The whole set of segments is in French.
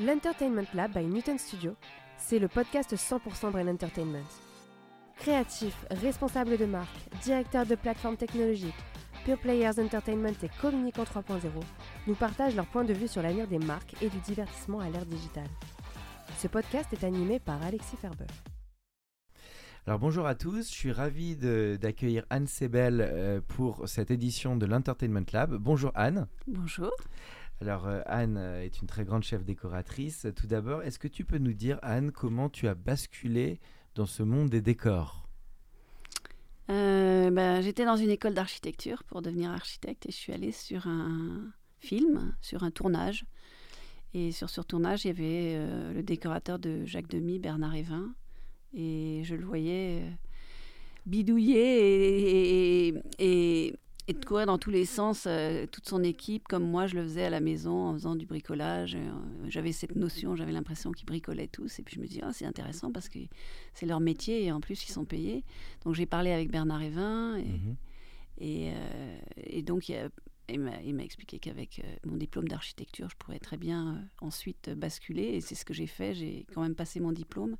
L'Entertainment Lab by Newton Studio, c'est le podcast 100% Brain Entertainment. Créatifs, responsables de marque, directeurs de plateformes technologiques, Pure Players Entertainment et Communicant 3.0 nous partagent leur point de vue sur l'avenir des marques et du divertissement à l'ère digitale. Ce podcast est animé par Alexis Ferber. Alors bonjour à tous, je suis ravi d'accueillir Anne Sebel euh, pour cette édition de l'Entertainment Lab. Bonjour Anne. Bonjour. Alors euh, Anne euh, est une très grande chef décoratrice. Tout d'abord, est-ce que tu peux nous dire Anne comment tu as basculé dans ce monde des décors? Euh, ben, J'étais dans une école d'architecture pour devenir architecte et je suis allée sur un film, sur un tournage. Et sur ce tournage, il y avait le décorateur de Jacques Demy, Bernard Evin. Et je le voyais bidouiller et, et de courir dans tous les sens, euh, toute son équipe, comme moi je le faisais à la maison en faisant du bricolage. Euh, J'avais cette notion, j'avais l'impression qu'ils bricolaient tous. Et puis je me dis, ah, c'est intéressant parce que c'est leur métier et en plus ils sont payés. Donc j'ai parlé avec Bernard Evin et, Mhm. et, euh, et donc il, y a- il m'a il m'a expliqué qu'avec mon diplôme d'architecture, je pourrais très bien ensuite basculer. Et c'est ce que j'ai fait. J'ai quand même passé mon diplôme.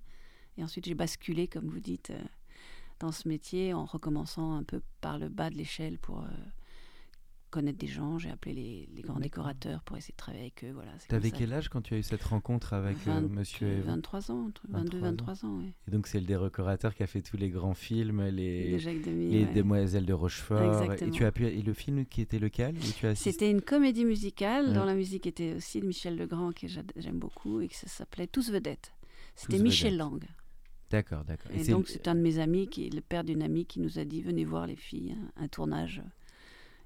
Et ensuite j'ai basculé, comme vous dites, dans ce métier en recommençant un peu par le bas de l'échelle pour euh, connaître des gens. J'ai appelé les, les grands décorateurs pour essayer de travailler avec eux. Voilà, T'avais ça. quel âge quand tu as eu cette rencontre avec euh, 20, Monsieur Evin 23 ans, entre 23 22, ans. 23 ans, oui. Et donc c'est le décorateur qui a fait tous les grands films, les, De Jacques Demy, les ouais. Demoiselles de Rochefort. Exactement. Et tu as pu et le film qui était lequel tu C'était une comédie musicale Ouais. dont la musique était aussi de Michel Legrand, que j'a- j'aime beaucoup, et que ça s'appelait Tous vedettes. C'était Michel. Lang. D'accord, d'accord. Et, donc, c'est un de mes amis, qui est le père d'une amie, qui nous a dit Venez voir les filles, un, un tournage.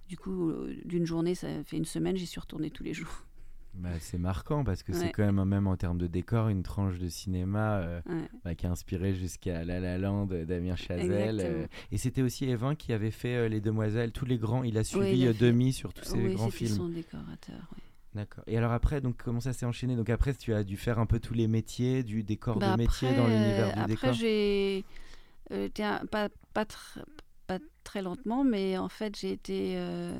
Du coup, euh, d'une journée, ça fait une semaine, j'y suis retournée tous les jours. Bah, c'est marquant parce que c'est quand même, même en termes de décor, une tranche de cinéma euh, Ouais. bah, qui a inspiré jusqu'à La La Land d'Amir Chazelle. Euh, et c'était aussi Evin qui avait fait euh, Les Demoiselles, tous les grands. Il a suivi il a fait- Demi sur tous ces oui, grands films. son décorateur. oui. D'accord. Et alors après, donc comment ça s'est enchaîné? Donc après, tu as dû faire un peu tous les métiers, du décor Bah, de métier après, dans l'univers euh, du Après, décor? j'ai euh, pas, pas, tr- pas très lentement, mais en fait, j'ai été. euh,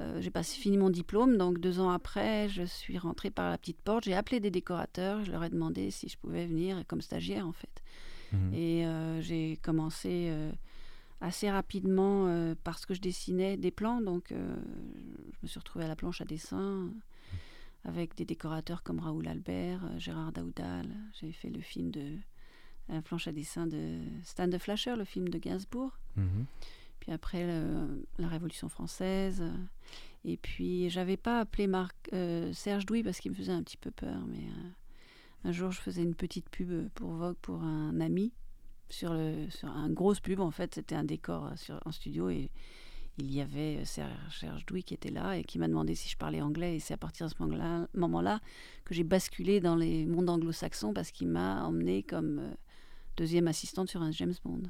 euh, j'ai pas fini mon diplôme, donc deux ans après, je suis rentrée par la petite porte. J'ai appelé des décorateurs, je leur ai demandé si je pouvais venir comme stagiaire en fait. Mhm. Et euh, j'ai commencé euh, assez rapidement euh, parce que je dessinais des plans, donc euh, je me suis retrouvée à la planche à dessin avec des décorateurs comme Raoul Albert, euh, Gérard Daoudal. J'ai fait le film de la planche à dessin de Stan de Flasher, le film de Gainsbourg. Mhm. Puis après le- la Révolution française. Et puis j'avais pas appelé Marc, euh, Serge Douy parce qu'il me faisait un petit peu peur. Mais un jour je faisais une petite pub pour Vogue pour un ami sur le sur un grosse pub en fait. C'était un décor euh, sur en studio et il y avait euh, Serge, Douy qui était là et qui m'a demandé si je parlais anglais. Et c'est à partir de ce moment-là, que j'ai basculé dans les mondes anglo-saxons parce qu'il m'a emmené comme euh, deuxième assistante sur un James Bond.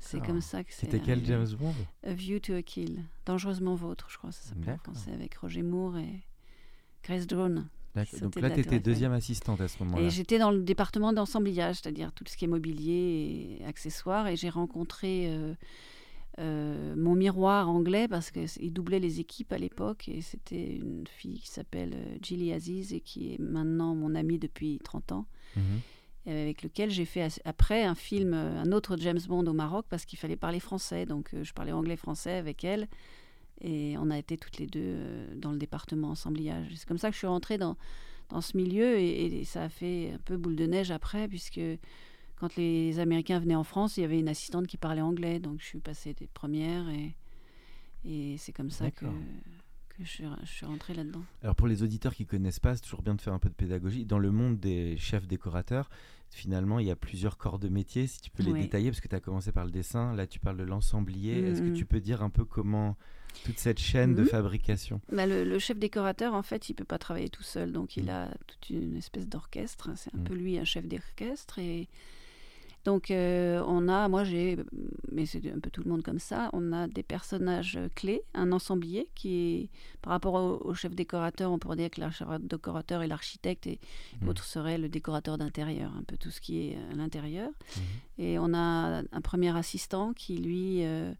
C'est comme ça que c'est. C'était quel. James Bond? A View to a Kill, Dangereusement Vôtre, je crois ça s'appelait en français, avec Roger Moore et Grace Drone. Donc là, tu étais deuxième assistante à ce moment-là. Et j'étais dans le département d'ensemblage, c'est-à-dire tout ce qui est mobilier et accessoires, et j'ai rencontré euh, euh, mon miroir anglais parce qu'il doublait les équipes à l'époque, et c'était une fille qui s'appelle euh, Gilly Aziz et qui est maintenant mon amie depuis 30 ans. Mhm. avec lequel j'ai fait après un film, un autre James Bond au Maroc parce qu'il fallait parler français. Donc je parlais anglais-français avec elle et on a été toutes les deux euh, dans le département ensemblage. C'est comme ça que je suis rentrée dans, dans ce milieu et, et ça a fait un peu boule de neige après puisque quand les Américains venaient en France, il y avait une assistante qui parlait anglais. Donc je suis passée des premières et, et c'est comme ça que, que je, suis- je suis rentrée là-dedans. Alors pour les auditeurs qui connaissent pas, c'est toujours bien de faire un peu de pédagogie. Dans le monde des chefs décorateurs, finalement, il y a plusieurs corps de métier. Si tu peux les détailler, parce que tu as commencé par le dessin, là tu parles de l'ensemblier. Est-ce que Mhm. tu peux dire un peu comment toute cette chaîne de Mhm. fabrication Bah, le, le chef décorateur, en fait, il peut pas travailler tout seul, donc il Mm. a toute une espèce d'orchestre. C'est un Mm. peu lui un chef d'orchestre. Et donc euh, on a, moi j'ai, mais c'est un peu tout le monde comme ça, on a des personnages euh, clés, un ensemblier qui par rapport au, au chef décorateur, on pourrait dire que le chef décorateur est l'architecte et Mm. l'autre serait le décorateur d'intérieur, un peu tout ce qui est à l'intérieur. Mhm. Et on a un premier assistant qui, lui, euh,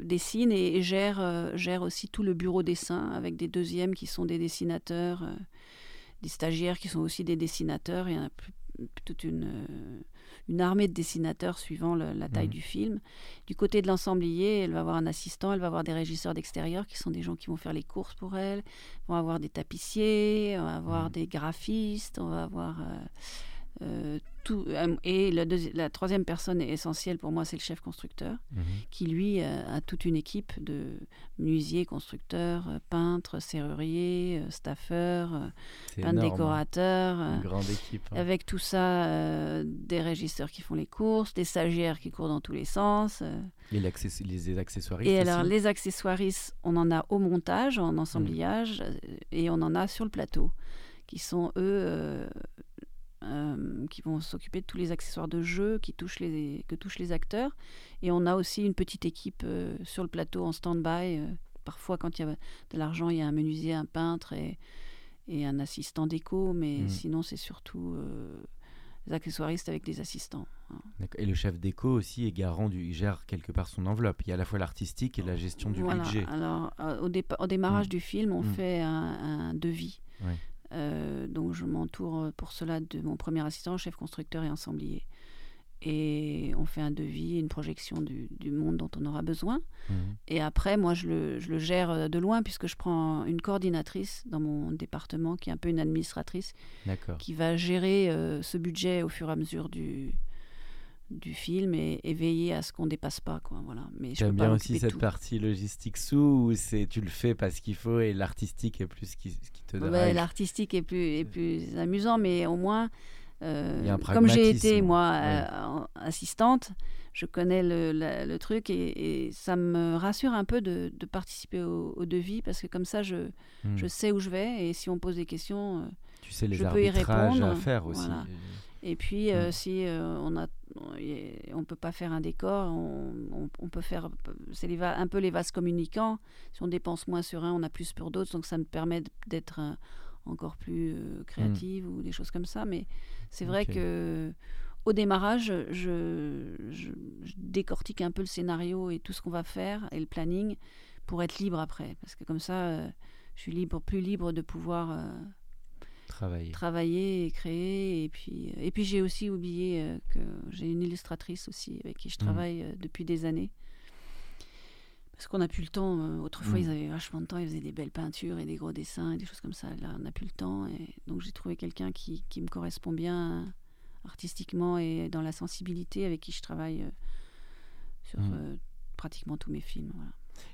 dessine et, et gère, euh, gère aussi tout le bureau dessin avec des deuxièmes qui sont des dessinateurs, euh, des stagiaires qui sont aussi des dessinateurs et un- toute une, euh, une armée de dessinateurs suivant le- la taille Mhm. du film. Du côté de l'ensemblier, elle va avoir un assistant, elle va avoir des régisseurs d'extérieur qui sont des gens qui vont faire les courses pour elle, on va avoir des tapissiers, on va avoir Mhm. des graphistes, on va avoir... euh, euh, tout, euh, et la, troisième personne essentielle pour moi, c'est le chef constructeur, Mhm. qui lui euh, a toute une équipe de menuisiers, constructeurs, peintres, serruriers, staffeurs, peintres hein. décorateurs. Une grande équipe. hein. avec tout ça, euh, des régisseurs qui font les courses, des stagiaires qui courent dans tous les sens. euh. Et l'access- les accessoiristes Et alors, les accessoiristes, on en a au montage, en ensemblage, euh, et on en a sur le plateau, qui sont eux, euh, qui vont s'occuper de tous les accessoires de jeu qui touchent les, que touchent les acteurs. Et on a aussi une petite équipe euh, sur le plateau en stand-by. euh, parfois, quand il y a de l'argent, il y a un menuisier, un peintre et, et un assistant déco, mais Mhm. sinon, c'est surtout les accessoiristes avec des assistants. hein. Et le chef déco aussi est garant du, il gère quelque part son enveloppe. Il y a à la fois l'artistique et la gestion du Voilà. budget. Alors, au, au démarrage Mm. du film, on Mm. fait un, un devis. Ouais. Euh, donc, je m'entoure euh, pour cela de mon premier assistant, chef constructeur et ensemblier. Et on fait un devis, une projection du, du monde dont on aura besoin. Mhm. Et après, moi, je le, je le gère euh, de loin puisque je prends une coordinatrice dans mon département qui est un peu une administratrice qui va gérer euh, ce budget au fur et à mesure du, du film et, et veiller à ce qu'on dépasse pas. Quoi, voilà. Mais J'aime bien aussi cette tout. partie logistique sous où c'est tu le fais parce qu'il faut et l'artistique est plus ce qui, ce qui te Ouais. L'artistique est plus, est plus amusant, mais au moins, euh, comme j'ai été, moi, euh, assistante, je connais le, la- le truc et, et ça me rassure un peu de, de participer au, au devis parce que comme ça, je, Hmm. je sais où je vais et si on me pose des questions. euh, tu sais les je peux y arbitrages à répondre, faire aussi. voilà. et puis, euh, Mm. si on a on peut pas faire un décor, on, on- on peut faire c'est un peu les vases communicants. Si on dépense moins sur un, on a plus pour d'autres, donc ça me permet d'être euh, encore plus euh, créative ou des choses comme ça. Mais c'est vrai Mm. Que au démarrage, je, je- je décortique un peu le scénario et tout ce qu'on va faire et le planning pour être libre après, parce que comme ça, euh, je suis libre, plus libre de pouvoir Travailler. travailler et créer. Et puis, et puis j'ai aussi oublié euh, que j'ai une illustratrice aussi avec qui je Mhm. travaille euh, depuis des années. Parce qu'on n'a plus le temps. euh, autrefois, ils avaient vachement de temps. Ils faisaient des belles peintures et des gros dessins et des choses comme ça. Là, on n'a plus le temps. Et donc, j'ai trouvé quelqu'un qui, qui me correspond bien euh, artistiquement et dans la sensibilité avec qui je travaille euh, sur euh, pratiquement tous mes films. voilà.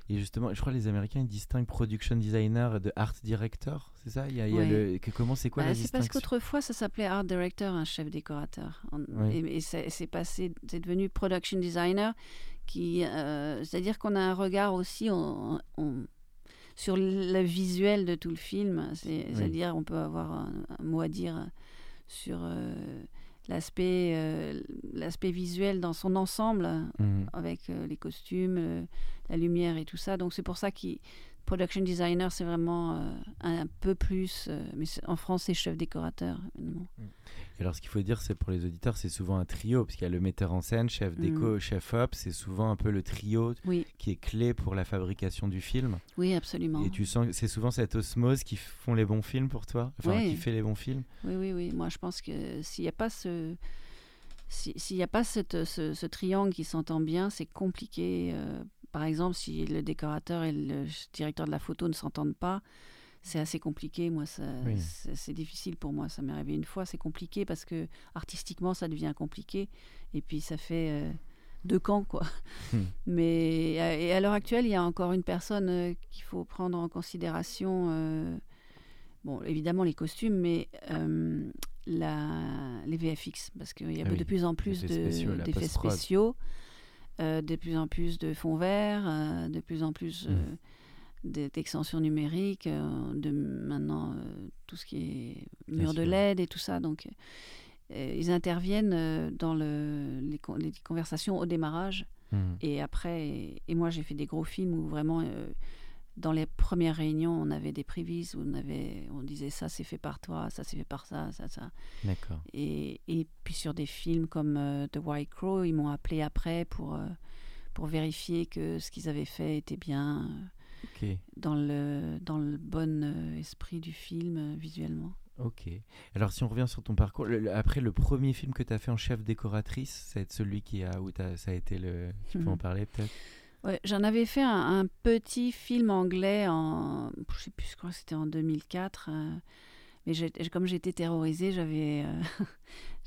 Et justement, je crois que les Américains ils distinguent production designer de art director, c'est ça? Il y a, il y a Ouais. le, que- comment c'est quoi Bah, la c'est parce qu'autrefois, ça s'appelait art director, un chef décorateur. Et, et c'est passé, c'est devenu production designer, qui, euh, c'est-à-dire qu'on a un regard aussi on- on- sur le visuel de tout le film. C'est- Oui. C'est-à-dire, on peut avoir un, un mot à dire sur euh, l'aspect, euh, l'aspect visuel dans son ensemble Mhm. avec euh, les costumes, euh, la lumière et tout ça. Donc c'est pour ça que production designer, c'est vraiment un, peu plus. mais en France, c'est chef décorateur. évidemment. Et alors, ce qu'il faut dire, c'est pour les auditeurs, c'est souvent un trio, parce qu'il y a le metteur en scène, chef déco, Mm. chef op, c'est souvent un peu le trio Oui, qui est clé pour la fabrication du film. oui, absolument. Et tu sens c'est souvent cette osmose qui font les bons films pour toi, enfin qui fait les bons films. Oui, oui, oui. Moi, je pense que s'il n'y a pas ce. si- S'il n'y a pas cette, ce, ce triangle qui s'entend bien, c'est compliqué. euh, par exemple, si le décorateur et le directeur de la photo ne s'entendent pas, c'est assez compliqué. Moi, Oui. c'est difficile pour moi. Ça m'est arrivé une fois. C'est compliqué parce que artistiquement, ça devient compliqué. Et puis, ça fait. euh, deux camps, quoi. Hmm. Mais et à l'heure actuelle, il y a encore une personne euh, qu'il faut prendre en considération. euh, bon, évidemment les costumes, mais euh, la, les VFX, parce qu'il y a Ah oui, de plus en plus effets de- spéciaux, d'effets euh, de plus en plus de fonds verts, euh, de plus en plus Hmm. D'extensions numériques, euh, de maintenant euh, tout ce qui est mur de. LED et tout ça. Donc, euh, ils interviennent dans le, les, con- les conversations au démarrage. Mhm. Et après, et, et moi j'ai fait des gros films où vraiment, euh, dans les premières réunions, on avait des prévises, où on, avait, on disait ça c'est fait par toi, ça c'est fait par ça, ça, ça. D'accord. Et, et puis sur des films comme euh, The White Crow, ils m'ont appelé après pour, euh, pour vérifier que ce qu'ils avaient fait était bien dans le, dans le bon euh, esprit du film euh, visuellement. Ok. Alors, si on revient sur ton parcours, le- le- après le premier film que tu as fait en chef décoratrice, c'est celui qui a où ça a été le. Tu peux Mhm. en parler peut-être? Ouais, j'en avais fait un, un petit film anglais en, je sais plus, je crois que c'était en 2004. euh, mais comme j'étais terrorisée, j'avais, euh,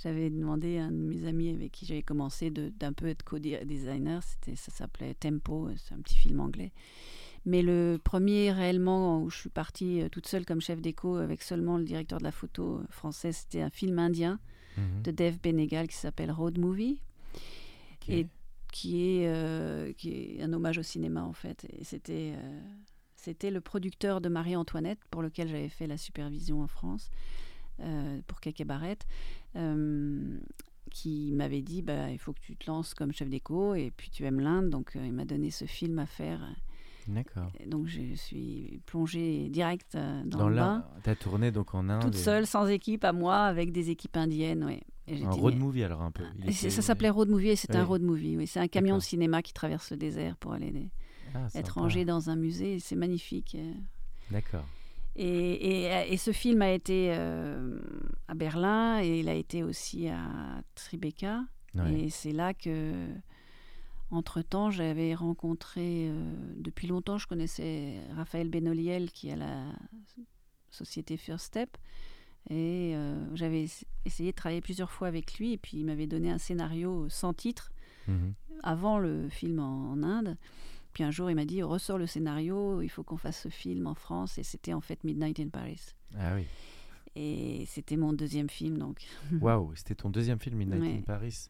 j'avais demandé à un de mes amis avec qui j'avais commencé d'un peu être co-designer. Ça s'appelait Tempo, c'est un petit film anglais. Mais le premier réellement où je suis partie euh, toute seule comme chef déco avec seulement le directeur de la photo euh, français, c'était un film indien Mhm. de Dev Benegal qui s'appelle Road Movie et qui est, euh, qui est un hommage au cinéma en fait. Et c'était, euh, c'était le producteur de Marie-Antoinette pour lequel j'avais fait la supervision en France euh, pour Keke Barrett, euh, qui m'avait dit bah, il faut que tu te lances comme chef d'éco et puis tu aimes l'Inde, donc il m'a donné ce film à faire. D'accord. Donc je suis plongée direct euh, dans, Dans le l'Inde, bain, t'as tourné donc en Inde. toute et- seule, sans équipe à moi, avec des équipes indiennes. Et Un road movie alors un peu. Il était- ça s'appelait road movie et c'est un Oui. road movie. Oui. C'est un camion de cinéma qui traverse le désert pour aller Ah, sympa. être rangé dans un musée. C'est magnifique. euh. D'accord. Et, et- et ce film a été euh, à Berlin et il a été aussi à Tribeca. Ouais. Et c'est là que, entre-temps, j'avais rencontré, euh, depuis longtemps, je connaissais Raphaël Benoliel qui est à la société First Step. Et euh, j'avais ess- essayé de travailler plusieurs fois avec lui. Et puis il m'avait donné un scénario sans titre Mhm. avant le film en, en Inde. Puis un jour, il m'a dit ressort le scénario, il faut qu'on fasse ce film en France. Et c'était en fait Midnight in Paris. Ah oui. Et c'était mon deuxième film, donc. Waouh, c'était ton deuxième film Midnight Ouais. in Paris.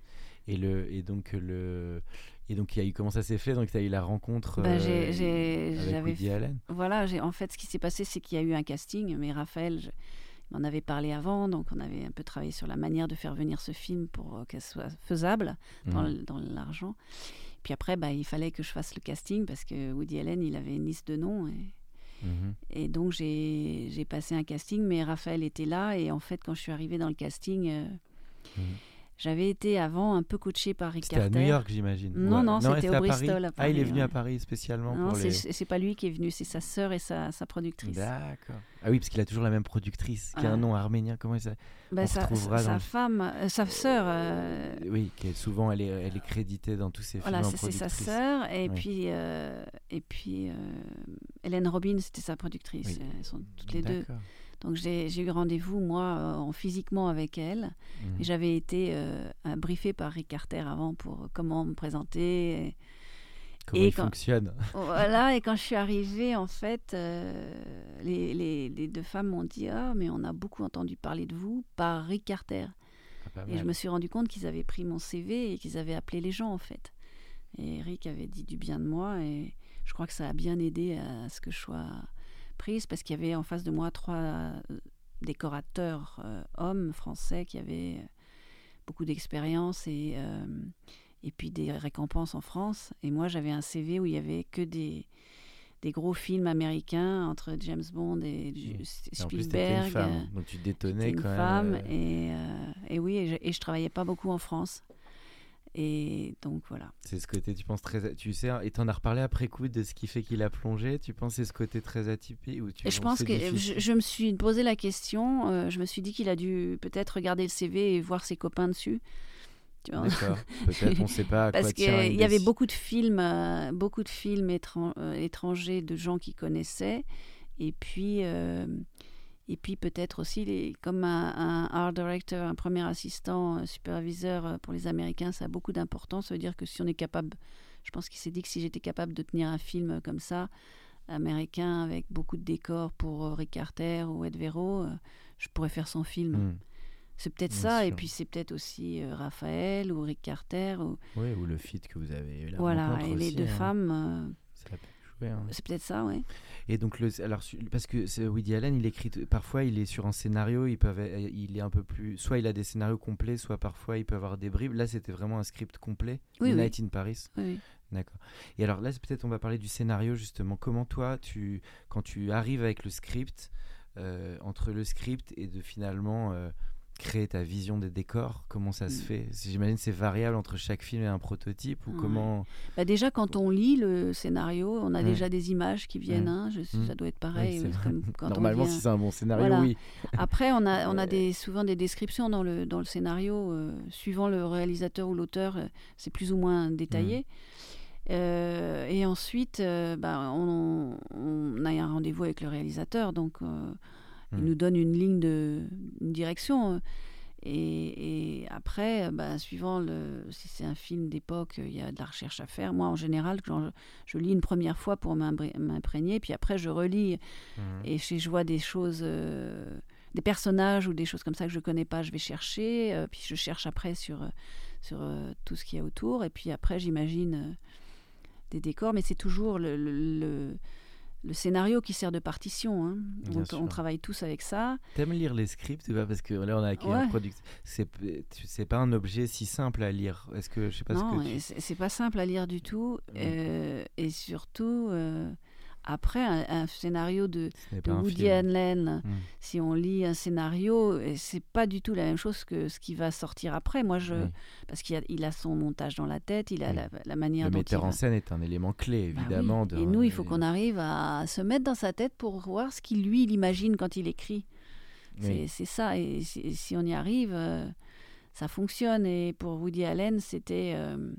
Et le et donc le et donc il y a eu comment ça s'est fait? Donc tu as eu la rencontre Bah, euh, avec Woody Allen. Voilà, j'ai- en fait, ce qui s'est passé, c'est qu'il y a eu un casting, mais Raphaël je- il m'en avait parlé avant, donc on avait un peu travaillé sur la manière de faire venir ce film pour euh, qu'elle soit faisable dans l'argent. Puis après, bah, il fallait que je fasse le casting parce que Woody Allen, il avait une liste de noms. Et, Mhm. et donc, j'ai j'ai passé un casting, mais Raphaël était là. Et en fait, quand je suis arrivée dans le casting, euh, Mhm. J'avais été avant un peu coachée par Rick C'était à. New York j'imagine. Non, Ouais. non, c'était au à Paris. Bristol, à Ah, il est Paris, venu à. Paris spécialement Non, pour les. c'est pas lui qui est venu, c'est sa sœur et sa, sa productrice. D'accord. Ah oui, parce qu'il a toujours la même productrice, qui a un nom arménien. Comment il s'appelle Bah, On sa, retrouvera sa dans le- femme, euh, sa sœur, euh, Oui, qui est souvent elle est, elle est créditée dans tous ses films voilà, c'est sa sœur, et Oui. puis, euh, et puis Hélène Robin, c'était sa productrice. Oui. Elles sont toutes les deux. D'accord. Donc j'ai eu rendez-vous, moi, euh, en physiquement avec elle. Et j'avais été euh, euh, briefée par Rick Carter avant pour comment me présenter. et- Comment et il quand- fonctionne Voilà, et quand je suis arrivée, en fait, euh, les, les- les deux femmes m'ont dit Ah, mais on a beaucoup entendu parler de vous par Rick Carter. Ah, Et je me suis rendu compte qu'ils avaient pris mon CV et qu'ils avaient appelé les gens, en fait. Et Eric avait dit du bien de moi et je crois que ça a bien aidé à ce que je sois parce qu'il y avait en face de moi trois euh, décorateurs euh, hommes français qui avaient euh, beaucoup d'expérience et, euh, et puis des récompenses en France. Et moi, j'avais un CV où il y avait que des, des gros films américains entre James Bond et du- Et en plus, Spielberg. une femme, donc tu détonnais une quand même. femme et, euh, et oui, et je, et je travaillais pas beaucoup en France. Et donc voilà. C'est ce côté, tu penses très, tu sais, et t'en as reparlé après coup de ce qui fait qu'il a plongé. Tu penses c'est ce côté très atypique ou tu je pense que je, je me suis posé la question. euh, je me suis dit qu'il a dû peut-être regarder le CV et voir ses copains dessus. Tu vois. D'accord. Peut-être on sait pas à Parce qu'il y avait beaucoup de films, euh, beaucoup de films étran- euh, étrangers de gens qui connaissaient. Et puis, Et puis peut-être aussi, les, comme un, un art director, un premier assistant, un superviseur euh, pour les Américains, ça a beaucoup d'importance. Ça veut dire que si on est capable, je pense qu'il s'est dit que si j'étais capable de tenir un film comme ça, américain, avec beaucoup de décors pour euh, Rick Carter ou Ed Vero, euh, je pourrais faire son film. Hmm. C'est peut-être ça, et puis c'est peut-être aussi Raphaël ou Rick Carter. Ou, Ouais, ou le feat que vous avez eu la voilà, et les aussi, deux hein. femmes, euh, Hein. c'est peut-être ça, ouais. Et donc, le, alors, parce que Woody Allen, il écrit, parfois il est sur un scénario, il, peut, avoir- il est un peu plus. Soit il a des scénarios complets, soit parfois il peut avoir des bribes. Là, c'était vraiment un script complet. Oui, oui. Night in Paris. Oui. D'accord. Et alors là, peut-être on va parler du scénario justement. Comment toi, tu, quand tu arrives avec le script, euh, entre le script et de finalement euh, créer ta vision des décors, comment ça se Mm. fait? J'imagine que c'est variable entre chaque film et un prototype ou Ouais. comment? Bah déjà, quand on lit le scénario, on a Ouais. déjà des images qui viennent. Mm. hein, je- Mm. Ça doit être pareil. c'est vrai. comme quand on Normalement, vient- si c'est un bon scénario, Voilà. oui. Après, on a, on a des, souvent des descriptions dans le, dans le scénario. euh, suivant le réalisateur ou l'auteur, euh, c'est plus ou moins détaillé. Euh, et ensuite, bah, on, on a un rendez-vous avec le réalisateur. Donc, il Mm. nous donne une ligne de une direction. Et, et après, bah, suivant le, si c'est un film d'époque, il y a de la recherche à faire. Moi, en général, quand je, je lis une première fois pour m'imprégner, puis après, je relis Mhm. et si je vois des choses, euh, des personnages ou des choses comme ça que je connais pas, je vais chercher. euh, puis je cherche après sur, euh, sur euh, tout ce qu'il y a autour. Et puis après, j'imagine euh, des décors. Mais c'est toujours le, le, le- le scénario qui sert de partition. hein. On, travaille tous avec ça. T'aimes lire les scripts ou pas Parce que là, on a accueilli un Ouais. producteur. C'est pas un objet si simple à lire. Est-ce que je sais pas non, ce que tu... c'est c'est pas simple à lire du tout. Mm. euh, et surtout, euh, après, un, un scénario de, Woody. Allen, Mm. si on lit un scénario, c'est pas du tout la même chose que ce qui va sortir après. Moi, je, Oui. parce qu'il a, il a son montage dans la tête, il a Oui. la, la manière Le dont metteur il en va- scène est un élément clé, Bah oui. évidemment. Et nous, il faut qu'on arrive à se mettre dans sa tête pour voir ce qu'il lui, il imagine quand il écrit. C'est c'est ça. Et si, si on y arrive, euh, ça fonctionne. Et pour Woody Allen, c'était euh,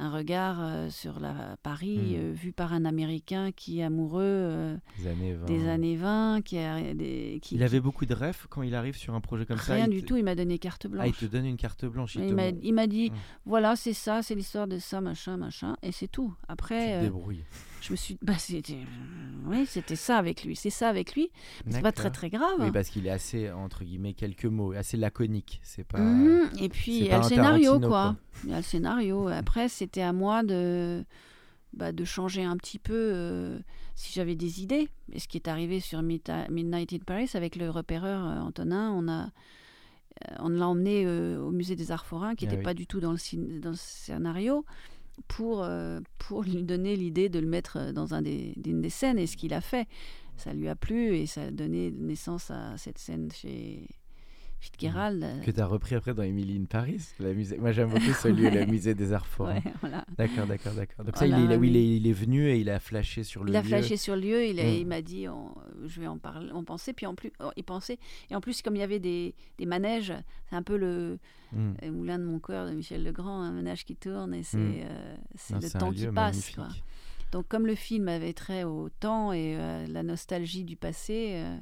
un regard euh, sur la Paris Mm. euh, vu par un Américain qui est amoureux euh, Des années 20. des années 20, qui a des, qui, Il avait beaucoup de rêves quand il arrive sur un projet comme ça. rien du tout. Il m'a donné carte blanche. Ah, il te donne une carte blanche. Il, il m'a- dit, Mm. voilà, c'est ça, c'est l'histoire de ça, machin, machin, et c'est tout. tu Après, te débrouilles. Je me suis, bah, c'était, euh, oui, c'était ça avec lui, c'est ça avec lui. C'est pas très très grave. Oui, parce qu'il est assez, entre guillemets, quelques mots, assez laconique. C'est pas. Mhm, Et puis il y a le scénario, quoi. quoi. Il y a le scénario. Après, c'était à moi de, bah, de changer un petit peu euh, si j'avais des idées. Et ce qui est arrivé sur Midnight in Paris avec le repéreur euh, Antonin, on a. On l'a emmené euh, au musée des Arts Forains, qui Ah n'était oui. pas du tout dans le, cin- dans le scénario, pour, euh, pour lui donner l'idée de le mettre euh, dans un des, d'une des scènes. Et ce qu'il a fait, ça lui a plu et ça a donné naissance à cette scène chez Fitzgerald. euh, Que tu as repris après dans Emily in Paris. La musée... Moi, j'aime beaucoup ce lieu, le musée des Arts Forains. Ouais, voilà. D'accord, d'accord, d'accord. Donc, ça, il, est, oui, il, est, il est venu et il a flashé sur le Il a lieu. flashé sur le lieu, il, Mm. m'a dit on- je vais en parler, on pensait, puis en plus, oh, il pensait, et en plus, comme il y avait des, des manèges, c'est un peu le, Mm. le moulin de mon cœur de Michel Legrand, un manège qui tourne, et c'est Mm. euh, le temps qui lieu passe. quoi. Donc, comme le film avait trait au temps et euh, la nostalgie du passé, euh,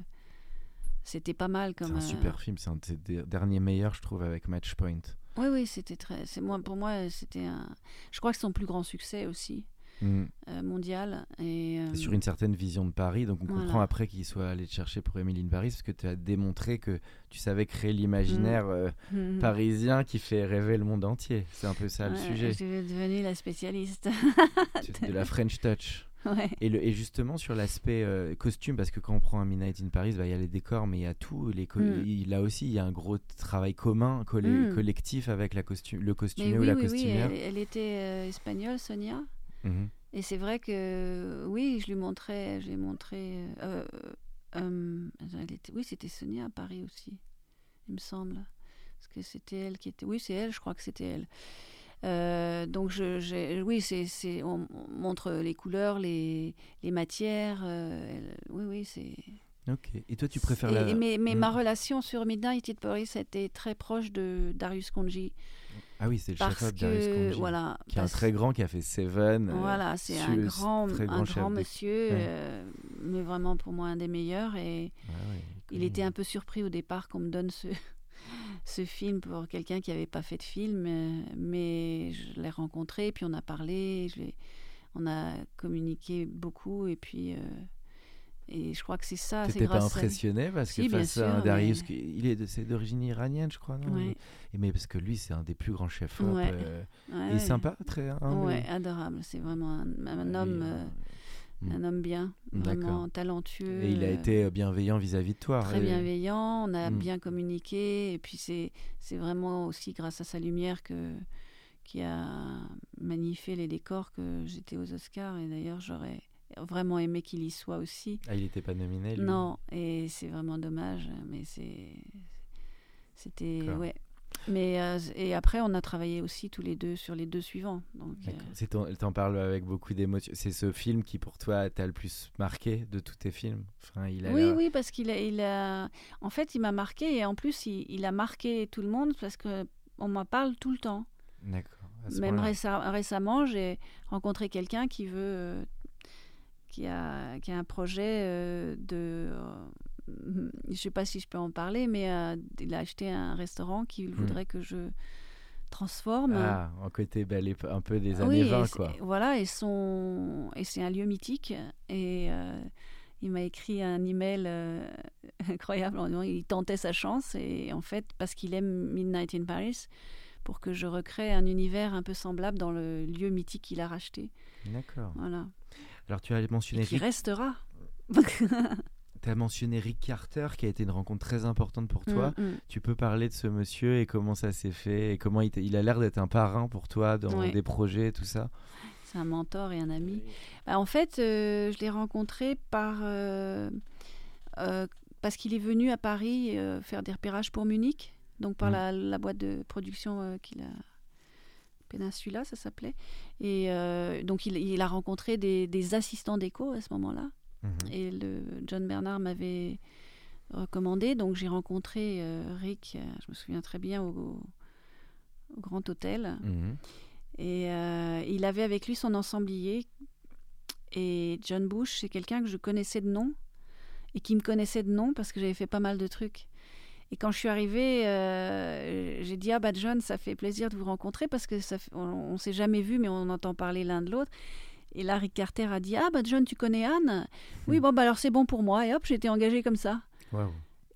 c'était pas mal C'est comme. un euh, super film. C'est un de ses der- derniers meilleurs, je trouve, avec Match Point. Oui, oui, c'était très. C'est moi, pour moi, c'était un. Je crois que c'est son plus grand succès aussi Mm. euh, mondial. Et euh, Sur une certaine vision de Paris. Donc, on Voilà. comprend après qu'il soit allé te chercher pour Emily in Paris parce que tu as démontré que tu savais créer l'imaginaire euh, Mhm. parisien qui fait rêver le monde entier. C'est un peu ça le sujet. Je suis devenue la spécialiste. De la French touch. Ouais. Et, le- et justement sur l'aspect euh, costume, parce que quand on prend un Midnight in Paris, bah, il y a les décors, mais il y a tout. Les Mm. il- là aussi, il y a un gros travail commun, Mm. collectif avec la costume, le costumier oui, ou la oui, oui, costumière. elle, elle était euh, espagnole, Sonia. Mhm. Et c'est vrai que oui, je lui montrais, je lui ai montré. euh, euh, elle était, oui, c'était Sonia à Paris aussi, il me semble. Parce que c'était elle qui était. Oui, c'est elle, je crois que c'était elle. Euh, donc, je, oui, c'est, on, on montre les couleurs, les, les matières. euh, oui, oui, c'est. Ok. Et toi, tu préfères la. et mais mais Mm. ma relation sur Midnight in Paris était très proche de Darius Konji. Ah oui, c'est le chef de Darius que, Konji, voilà. qui est un très grand, qui a fait Seven. euh, Voilà, c'est un grand, très un grand de- monsieur, Ouais. euh, mais vraiment pour moi un des meilleurs. Et, Ouais, ouais. Il était un peu surpris au départ qu'on me donne ce, ce film pour quelqu'un qui n'avait pas fait de film, euh, mais je l'ai rencontré, puis on a parlé, je on a communiqué beaucoup, et puis. euh, et je crois que c'est ça. T'étais pas grâce à- impressionné parce que Si, face à un sûr, Darius, mais- il est c'est d'origine iranienne, je crois, non Ouais. Mais parce que lui, c'est un des plus grands chefs. Ouais. euh, Ouais, il est sympa, très humble. Ouais, adorable. C'est vraiment un, un homme, euh, euh, mm. un homme bien, vraiment talentueux. Et il a euh, été bienveillant vis-à-vis de toi. très et- bienveillant. On a Mm. bien communiqué. Et puis c'est vraiment aussi grâce à sa lumière que qui a magnifié les décors que j'étais aux Oscars. Et d'ailleurs, j'aurais vraiment aimé qu'il y soit aussi. Ah, il n'était pas nominé, lui? Non, et c'est vraiment dommage, mais c'est c'était ouais. Mais euh, et après, on a travaillé aussi tous les deux sur les deux suivants. Donc euh, T'en parles avec beaucoup d'émotion. C'est ce film qui, pour toi, t'a le plus marqué de tous tes films? Enfin, il a Oui, oui, parce qu'il a, il a, en fait, il m'a marqué et en plus, il, il a marqué tout le monde parce que on m'en parle tout le temps. D'accord. Même récemment, j'ai rencontré quelqu'un qui veut, euh, qui a, qui a un projet euh, de, je sais pas si je peux en parler, mais euh, il a acheté un restaurant qu'il voudrait que je transforme. Ah, en côté belle épo- un peu des Oui, années et 20, c'est- quoi. Voilà, et, son... et c'est un lieu mythique. Et euh, il m'a écrit un email euh, incroyable en disant il tentait sa chance. Et en fait, parce qu'il aime Midnight in Paris, pour que je recrée un univers un peu semblable dans le lieu mythique qu'il a racheté. D'accord. Voilà. Alors, tu as mentionné Et qui Rick, restera. as mentionné Rick Carter, qui a été une rencontre très importante pour toi. Mm, mm. Tu peux parler de ce monsieur et comment ça s'est fait et comment il, a l'air d'être un parrain pour toi dans Ouais. des projets et tout ça. C'est un mentor et un ami. Bah, en fait, euh, je l'ai rencontré par, euh, euh, parce qu'il est venu à Paris faire des repérages pour Munich, donc par Mm. la, la boîte de production qu'il a. Peninsula, ça s'appelait. Et euh, donc, il, il a rencontré des, des assistants d'écho à ce moment-là. Mhm. Et le John Bernard m'avait recommandé. Donc, j'ai rencontré euh, Rick, euh, je me souviens très bien, au, au Grand Hôtel. Mhm. Et euh, il avait avec lui son ensemblier. Et John Bush, c'est quelqu'un que je connaissais de nom et qui me connaissait de nom parce que j'avais fait pas mal de trucs. Et quand je suis arrivée, euh, j'ai dit Ah bah John, ça fait plaisir de vous rencontrer parce que ça on, ne s'est jamais vu, mais on entend parler l'un de l'autre. Et là, Rick Carter a dit Ah bah John, tu connais Anne? Oui, bon, bah alors c'est bon pour moi. Et hop, j'ai été engagée comme ça.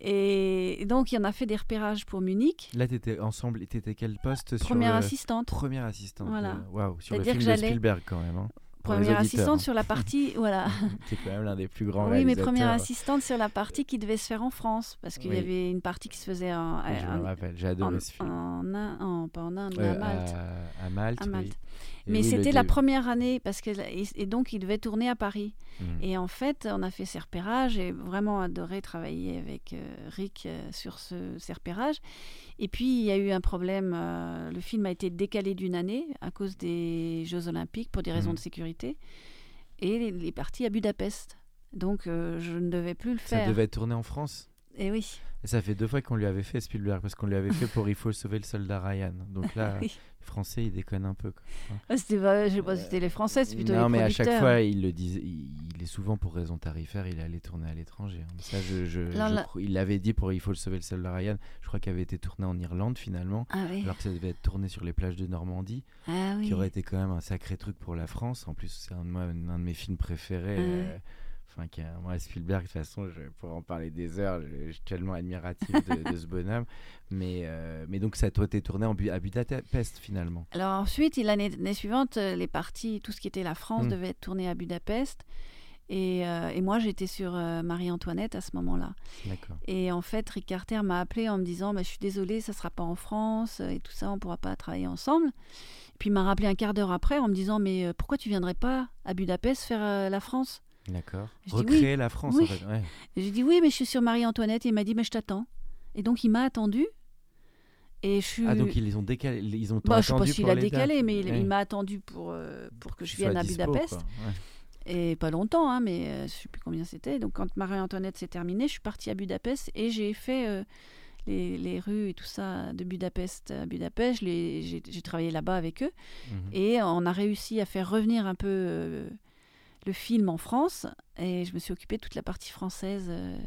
Et donc, il en a fait des repérages pour Munich. Là, tu étais ensemble, tu étais quel poste sur Première le... assistante. Première assistante. Voilà. de- Waouh, sur le film que de Spielberg quand même. hein, Première assistante hein. sur la partie. voilà. C'est quand même l'un des plus grands Oui, mais première assistante sur la partie qui devait se faire en France, parce qu'il Oui. y avait une partie qui se faisait en, je en- me rappelle, j'ai en, adoré ce film. en Inde- en- pas en Inde, mais Euh, à Malte. À, Malte, À. Malte. Mais oui, c'était la première année, parce que, et, et donc il devait tourner à Paris. Mhm. Et en fait, on a fait ces repérages. J'ai vraiment adoré travailler avec euh, Rick euh, sur ce, ces repérages. Et puis, il y a eu un problème. euh, le film a été décalé d'une année à cause des Jeux Olympiques pour des raisons Mhm. de sécurité. Et il est parti à Budapest. Donc, je ne devais plus le Ça faire. devait être tourné en France? Et oui. Et ça fait deux fois qu'on lui avait fait Spielberg, parce qu'on lui avait fait pour Il faut sauver le soldat Ryan. Donc là, Oui. Français, ils déconnent un peu. quoi. Ah, C'était pas, je sais pas c'était les Français, c'est plutôt non, les mais à chaque fois, il le disait. Il, il est souvent pour raison tarifaire, il allait tourner à l'étranger. hein. Ça, je, je- Alors je là- crois- il l'avait dit pour Il faut le sauver le soldat Ryan. Je crois qu'il avait été tourné en Irlande finalement, Ah oui. alors que ça devait être tourné sur les plages de Normandie, Ah oui. qui aurait été quand même un sacré truc pour la France. En plus, c'est un, de moi- un de mes films préférés. Euh, Enfin, moi, Spielberg, de toute façon, je pourrais en parler des heures. Je, je suis tellement admiratif de, de ce bonhomme. Mais, euh, mais donc, ça a été tourné en, à Budapest, finalement. Alors ensuite, l'année suivante, euh, les parties, tout ce qui était la France Mm. devait être tourné à Budapest. Et, euh, et moi, j'étais sur euh, Marie-Antoinette à ce moment-là. Et en fait, Rick Carter m'a appelé en me disant bah, Je suis désolée, ça ne sera pas en France et tout ça, on ne pourra pas travailler ensemble. Puis il m'a rappelé un quart d'heure après en me disant Mais pourquoi tu viendrais pas à Budapest faire la France? D'accord. Je dis Recréer la France, Oui. en fait. ouais. J'ai dit Oui, mais je suis sur Marie-Antoinette. Et il m'a dit Mais je t'attends. Et donc il m'a attendu. Et je suis. Ah, donc ils ont décalé. Ils ont Bah, je sais pas s'il a décalé, dates. mais il, Ouais. il m'a attendu pour, euh, pour que je vienne à dispo, Budapest. Ouais. Et pas longtemps, hein, mais euh, je sais plus combien c'était. Donc quand Marie-Antoinette s'est terminée, je suis partie à Budapest et j'ai fait euh, les, les rues et tout ça de Budapest à Budapest. J'ai j'ai travaillé là-bas avec eux. Mhm. Et on a réussi à faire revenir un peu euh, le film en France. Et je me suis occupée de toute la partie française. euh,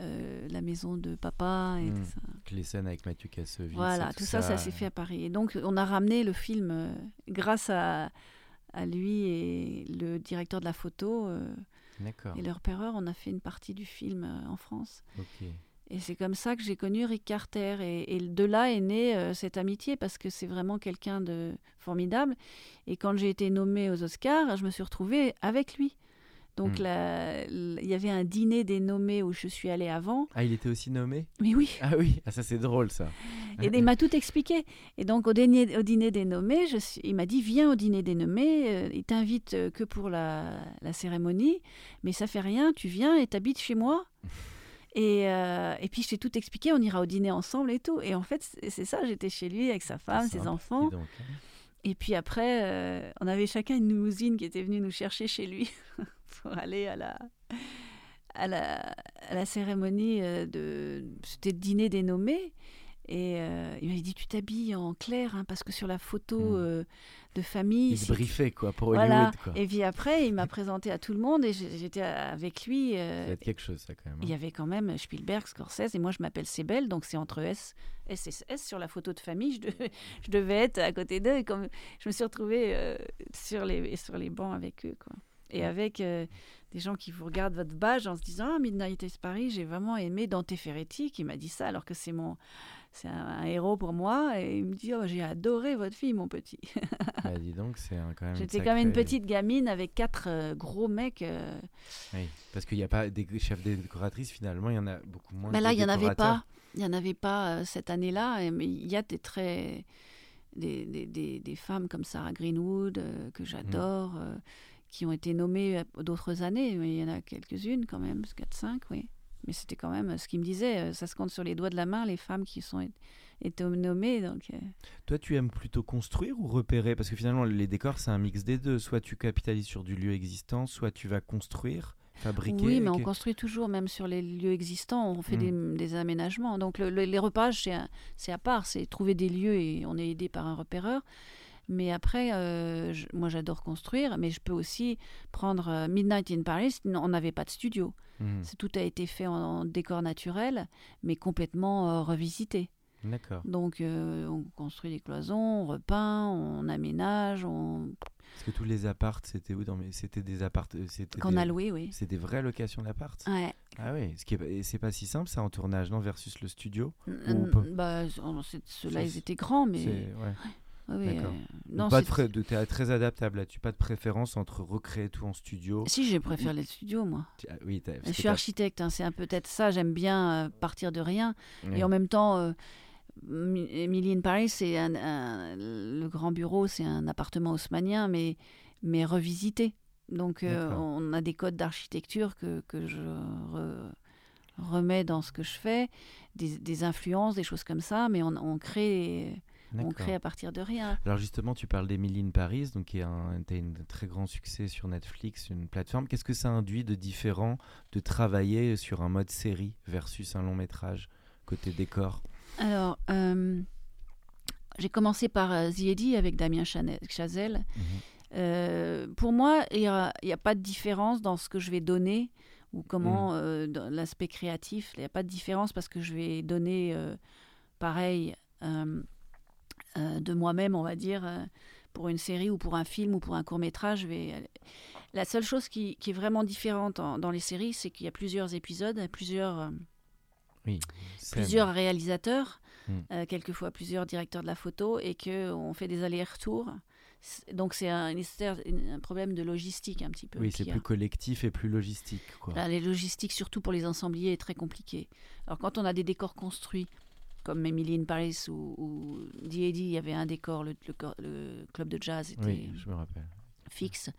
euh, la maison de papa et Mm. tout ça. Donc, les scènes avec Mathieu Kassovitz. Voilà, tout ça, ça s'est fait à Paris. Et donc, on a ramené le film euh, grâce à, à lui et le directeur de la photo euh, D'accord. et le repéreur. On a fait une partie du film en France. Ok. Et c'est comme ça que j'ai connu Rick Carter. Et, et de là est née euh, cette amitié parce que c'est vraiment quelqu'un de formidable. Et quand j'ai été nommée aux Oscars, je me suis retrouvée avec lui. Donc Hmm. il y avait un dîner des nommés où je suis allée avant. Ah, il était aussi nommé? Mais oui, Ah oui, ah, ça c'est drôle ça. et il m'a tout expliqué. Et donc au dîner, au dîner des nommés, je suis- il m'a dit viens au dîner des nommés. euh, il t'invite euh, que pour la, la cérémonie, mais ça fait rien. Tu viens et t'habites chez moi. Et, euh, et puis je t'ai tout expliqué. On ira au dîner ensemble et tout. Et en fait c'est ça. J'étais chez lui avec sa femme, ses enfants. donc, hein. Et puis après, euh, on avait chacun une limousine qui était venue nous chercher chez lui pour aller à la, à la, à la cérémonie euh, de. C'était le dîner des nommés. Et euh, il m'avait dit Tu t'habilles en clair, hein, parce que sur la photo Hmm. euh, de famille. Il se briefait quoi pour Voilà. Hollywood quoi. Et puis après, il m'a présenté à tout le monde et j'étais avec lui. Ça euh, va être quelque chose ça quand même. hein. il y avait quand même Spielberg, Scorsese, et moi je m'appelle Sebel, donc c'est entre S, S et S sur la photo de famille. Je devais, je devais être à côté d'eux, et comme je me suis retrouvée euh, sur, les, sur les bancs avec eux. Quoi. Et avec des gens qui vous regardent votre badge en se disant Ah, Midnight is Paris, j'ai vraiment aimé Dante Ferretti qui m'a dit ça, alors que c'est mon. C'est un, un héros pour moi, et il me dit oh, J'ai adoré votre fille, mon petit. Bah, dis donc, c'est un- quand même. J'étais sacré- comme une petite gamine avec quatre euh, gros mecs. euh, Oui, parce qu'il n'y a pas des chefs décoratrices finalement, il y en a beaucoup moins. Bah là, il n'y en avait pas. Il n'y en avait pas euh, cette année-là, mais il y a des très. Des, des, des, des femmes comme Sarah Greenwood, que j'adore, euh, qui ont été nommées d'autres années, mais il y en a quelques-unes quand même, 4-5, oui. Mais c'était quand même euh, ce qu'il me disait, euh, ça se compte sur les doigts de la main, les femmes qui sont été nommées. Donc, euh, Toi, tu aimes plutôt construire ou repérer? Parce que finalement, les décors, c'est un mix des deux. Soit tu capitalises sur du lieu existant, soit tu vas construire, fabriquer. Oui, mais on que- construit toujours, même sur les lieux existants, on fait Mm. des, des aménagements. Donc le- le- les un- c'est à part, c'est trouver des lieux et on est aidé par un repéreur. Mais après, euh, je- moi j'adore construire, mais je peux aussi prendre euh, Midnight in Paris, on n'avait pas de studio. C'est- Tout a été fait en, en décor naturel, mais complètement euh, revisité. D'accord. Donc on construit des cloisons, on repeint, on aménage, on... Parce que tous les appartes, c'était où dans. C'était des appartes. qu'on des... a loué, oui. C'est des vraies locations d'appart. Ouais. Ah oui. Ce qui est... c'est pas si simple, ça en tournage, non, versus le studio? N- bah, ceux-là, ils étaient grands, mais... Ouais. Oui, non, pas de de... t'es très adaptable là-dessus. Pas de préférence entre recréer tout en studio. Si, je préfère les studios, moi. Ah, oui, Je suis architecte, hein, c'est un peut-être ça. J'aime bien euh, partir de rien. Et en même temps, euh, Mi- Emily in Paris, c'est un, un- le grand bureau, c'est un appartement haussmanien, mais, mais revisité. Donc, euh, on a des codes d'architecture que, que je re- remets dans ce que je fais, des, des influences, des choses comme ça, mais on, on crée, on crée à partir de rien. Alors justement, tu parles d'Emily in Paris, donc qui a un, très grand succès sur Netflix, une plateforme. Qu'est-ce que ça induit de différent de travailler sur un mode série versus un long métrage côté décor? Alors, euh, j'ai commencé par euh, The Eddy avec Damien Chazelle. Mhm. Euh, pour moi, il n'y a, pas de différence dans ce que je vais donner ou Mm. comment, euh, dans l'aspect créatif, il n'y a pas de différence parce que je vais donner euh, pareil euh, euh, de moi-même, on va dire, euh, pour une série ou pour un film ou pour un court métrage. Vais... La seule chose qui, qui est vraiment différente en- dans les séries, c'est qu'il y a plusieurs épisodes, plusieurs... euh, Oui. scène. plusieurs réalisateurs, Mm. euh, quelquefois plusieurs directeurs de la photo, et que on fait des allers-retours. Donc c'est un, problème de logistique un petit peu. Oui, c'est plus collectif et plus logistique. Quoi. Là, les logistiques, surtout pour les ensembliers, est très compliqué. Alors quand on a des décors construits, comme Emily in Paris ou, D.A.D., il y avait un décor, le, le cor- le club de jazz était Oui, je me rappelle. fixe.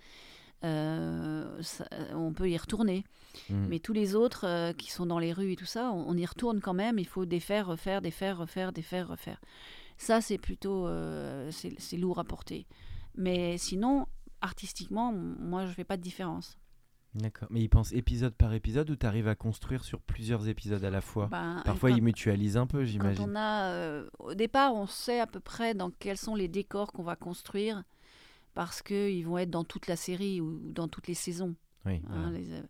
Euh, ça- on peut y retourner. Mm. Mais tous les autres euh, qui sont dans les rues et tout ça, on, on y retourne quand même. Il faut défaire, refaire, défaire, refaire, défaire, refaire. Ça, c'est plutôt euh, c'est lourd à porter. Mais sinon, artistiquement, moi, je fais pas de différence. D'accord. Mais ils pensent épisode par épisode ou tu arrives à construire sur plusieurs épisodes à la fois? Ben, Parfois, quand- ils mutualisent un peu, Quand j'imagine. on a, euh, au départ, on sait à peu près dans quels sont les décors qu'on va construire parce qu'ils vont être dans toute la série ou dans toutes les saisons. Oui, hein, les, euh,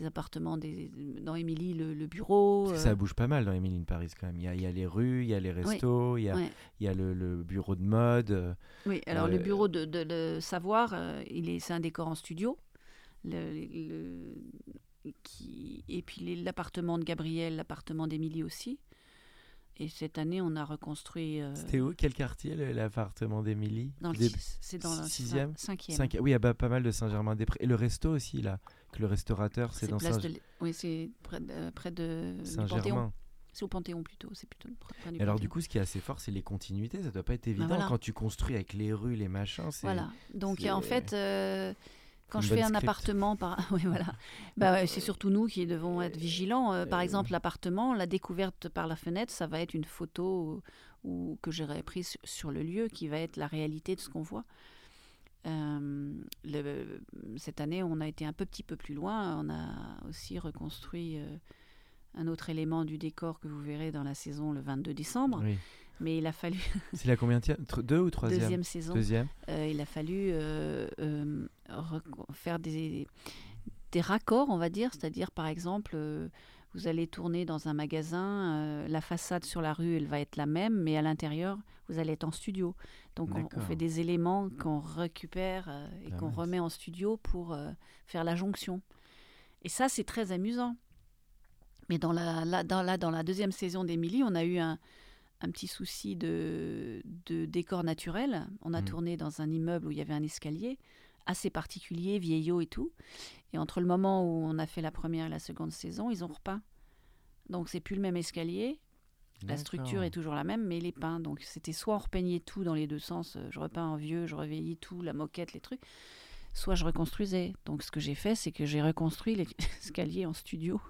les appartements des, dans Émilie, le, le bureau. Que euh, ça bouge pas mal dans Emily in Paris quand même. Il y a, il y a les rues, il y a les restos, il y a, ouais. il y a le, le bureau de mode. Oui, alors Euh, le bureau de, de, de Savoir, il est, c'est un décor en studio. Le, le- qui, et puis l'appartement de Gabriel, l'appartement d'Émilie aussi. Et cette année, on a reconstruit. euh, C'était où? Quel quartier le- l'appartement d'Emily dans le Des- C'est dans le sixième? cin- cinquième. cinq- Oui, il y a pas, pas mal de Saint-Germain-des-Prés. Et le resto aussi, là, que le restaurateur, c'est dans place Saint- de l- Oui, c'est près de, près de du Panthéon. Saint-Germain. C'est au Panthéon plutôt. C'est plutôt du alors, du coup, ce qui est assez fort, c'est les continuités. Ça doit pas être évident voilà. quand tu construis avec les rues, les machins. Voilà. Donc en fait, euh, quand je fais un script. appartement, par... oui, voilà. Bah, ouais, c'est surtout nous qui devons être vigilants. Euh, par exemple, l'appartement, la découverte par la fenêtre, ça va être une photo ou que j'aurais prise sur- sur le lieu, qui va être la réalité de ce qu'on voit. Euh, le- cette année, on a été un peu, petit peu plus loin. On a aussi reconstruit euh, un autre élément du décor que vous verrez dans la saison le 22 décembre. Oui. Mais il a fallu C'est la combien Deux ou troisième deuxième saison. Deuxième. Euh, il a fallu euh, euh, faire des, des raccords, on va dire. C'est-à-dire, par exemple, vous allez tourner dans un magasin, la façade sur la rue, elle va être la même, mais à l'intérieur, vous allez être en studio. Donc, on, fait des éléments qu'on récupère et qu'on remet en studio pour faire la jonction. Et ça, c'est très amusant. Mais dans la, la- dans la, dans la deuxième saison d'Émilie, on a eu un, un petit souci de, de décor naturel. On a Mhm. tourné dans un immeuble où il y avait un escalier assez particulier, vieillot et tout. Et entre le moment où on a fait la première et la seconde saison, ils ont repeint. Donc c'est plus le même escalier. La structure est toujours la même, mais il est peint. Donc c'était soit on repeignait tout dans les deux sens, euh, je repeins en vieux, je reveillis tout, la moquette, les trucs, soit je reconstruisais. Donc ce que j'ai fait, c'est que j'ai reconstruit l'escalier en studio.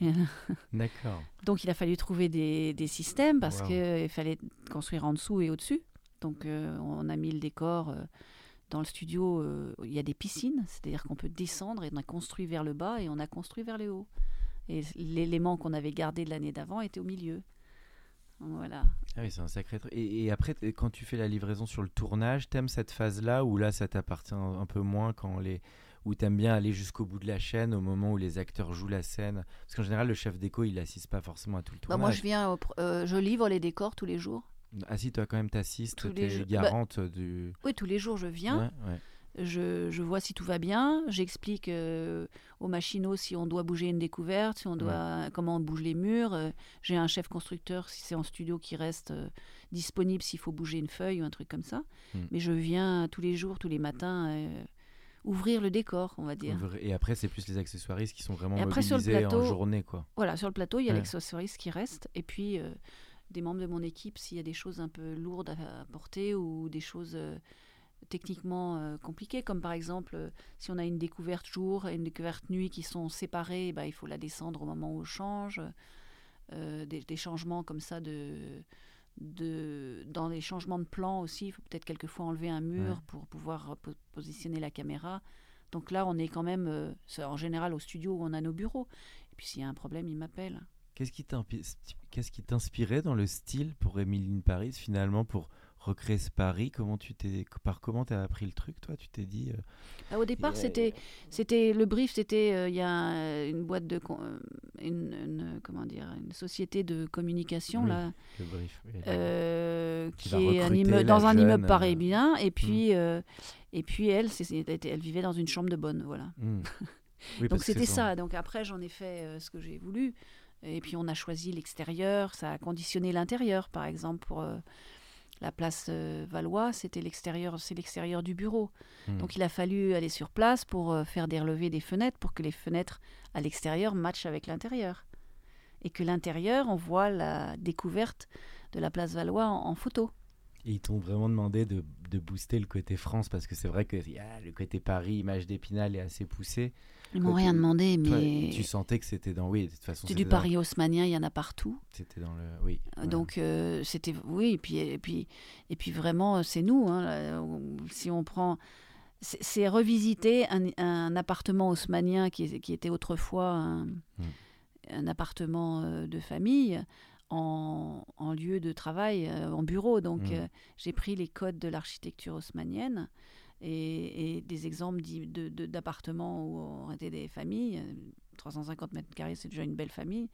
D'accord. donc il a fallu trouver des, des systèmes parce Wow. qu'il fallait construire en dessous et au-dessus. Donc euh, on a mis le décor euh, dans le studio. euh, il y a des piscines, c'est-à-dire qu'on peut descendre et on a construit vers le bas et on a construit vers le haut. Et l'élément qu'on avait gardé de l'année d'avant était au milieu. Voilà. Ah oui, c'est un sacré truc. Et, et après, quand tu fais la livraison sur le tournage, t'aimes cette phase-là ou là, ça t'appartient un peu moins quand les où t'aimes bien aller jusqu'au bout de la chaîne au moment où les acteurs jouent la scène? Parce qu'en général, le chef déco, il assiste pas forcément à tout le Bah, tournage. moi je viens, au euh, je livre les décors tous les jours. Ah si, toi quand même t'assistes, t'es. Bah, garante du... Oui, tous les jours je viens. Ouais, ouais. Je, je vois si tout va bien, j'explique euh, aux machinaux si on doit bouger une découverte, si on doit comment on bouge les murs. Euh, J'ai un chef constructeur si c'est en studio qui reste euh, disponible s'il faut bouger une feuille ou un truc comme ça. Mm. Mais je viens tous les jours, tous les matins euh, ouvrir le décor, on va dire. Et après, c'est plus les accessoiristes qui sont vraiment Et après, sur le mobilisés en plateau- journée, quoi. Voilà, sur le plateau, il y a Ouais. l'accessoiriste qui reste et puis des membres de mon équipe s'il y a des choses un peu lourdes à, porter ou des choses techniquement euh, compliquées, comme par exemple euh, si on a une découverte jour et une découverte nuit qui sont séparées, bah, il faut la descendre au moment où on change. Euh, des, des changements comme ça de, de dans les changements de plan aussi, il faut peut-être quelquefois enlever un mur Ouais. pour pouvoir po- positionner la caméra. Donc là, on est quand même, euh, en général au studio où on a nos bureaux. Et puis s'il y a un problème, il m'appelle. Qu'est-ce qui t'inspirait dans le style pour Emily in Paris, finalement, pour recréer ce Paris Comment tu t'es... Par comment t'as appris le truc, toi? Tu t'es dit... euh, Ah, au départ, Yeah. c'était, c'était le brief, c'était euh, il y a un- une boîte de, euh, une, une- comment dire, une société de communication Oui, là, le brief oui, euh, Qui qui, est un immeuble, dans un immeuble euh, parisien, et puis, euh, et puis elle, elle, vivait dans une chambre de bonne, voilà. Hmm. Oui, Donc c'était ça. Donc après, j'en ai fait euh, ce que j'ai voulu. Et puis on a choisi l'extérieur, ça a conditionné l'intérieur. Par exemple, pour euh, la place euh, Valois, c'était l'extérieur, c'est l'extérieur du bureau. Hmm. Donc il a fallu aller sur place pour euh, faire des relevés des fenêtres pour que les fenêtres à l'extérieur matchent avec l'intérieur. Et que l'intérieur, on voit la découverte de la place Valois en, en photo. Et ils t'ont vraiment demandé de, de booster le côté France, parce que c'est vrai que le côté Paris, image d'Épinal est assez poussé. Ils m'ont rien demandé, Toi, mais tu sentais que c'était dans... Oui, de toute façon, c'est c'était du dans- Paris haussmanien, il y en a partout. C'était dans le... Oui. voilà. Donc euh, c'était oui et puis et puis et puis vraiment euh, c'est nous hein, si on prend c'est- revisiter un, un appartement haussmanien qui, était autrefois un, un appartement euh, de famille en, en lieu de travail, euh, en bureau. Donc Mm. euh, j'ai pris les codes de l'architecture haussmanienne et, et des exemples d'appartements où on était des familles. euh, 350 mètres carrés, c'est déjà une belle famille.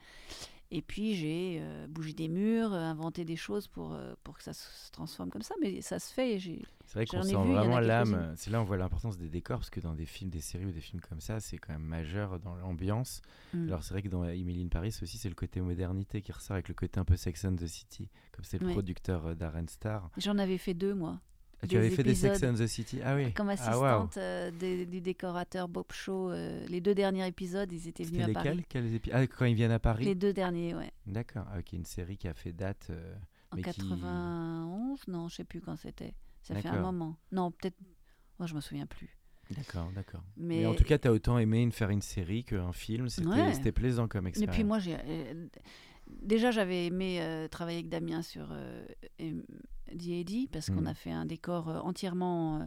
Et puis j'ai euh, bougé des murs, euh, inventé des choses pour, euh, pour que ça se transforme comme ça. Mais ça se fait. C'est vrai qu'on sent vu, vraiment l'âme. C'est là on voit l'importance des décors parce que dans des films, des séries ou des films comme ça, c'est quand même majeur dans l'ambiance. Mm. Alors c'est vrai que dans Emily in Paris aussi, c'est le côté modernité qui ressort avec le côté un peu Sex and the City, comme c'est le producteur euh, Darren Star. J'en avais fait deux, moi. Tu avais fait des Sex and the City Ah oui. Comme Ah, assistante euh, des- du décorateur Bob Shaw. euh, les deux derniers épisodes, ils étaient venus à Paris. Quels épi- Ah, quand ils viennent à Paris Les deux derniers, ouais. D'accord. Ah, ok, une série qui a fait date. euh, En mais qui- 91 Non, je sais plus quand c'était. Ça fait un moment. Non, peut-être. Moi, je me souviens plus. D'accord, d'accord. Mais, Mais en tout cas, tu as autant aimé une- faire une série qu'un film. C'était Ouais. plaisant comme Et expérience. puis moi, j'ai déjà j'avais aimé euh, travailler avec Damien sur euh, D.A.D. parce qu'on Mm. a fait un décor euh, entièrement euh,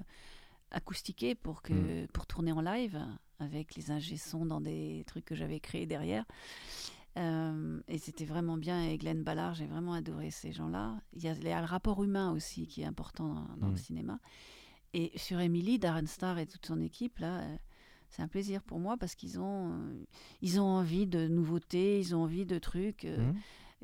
acoustiqué pour que Mm. pour tourner en live avec les ingé sons dans des trucs que j'avais créés derrière. Euh, et c'était vraiment bien. Et Glenn Ballard, j'ai vraiment adoré ces gens-là. Il y a, il y a le rapport humain aussi qui est important dans, dans Mm. le cinéma. Et sur Emily, Darren Star et toute son équipe, là, c'est un plaisir pour moi parce qu'ils ont, ils ont envie de nouveautés, ils ont envie de trucs.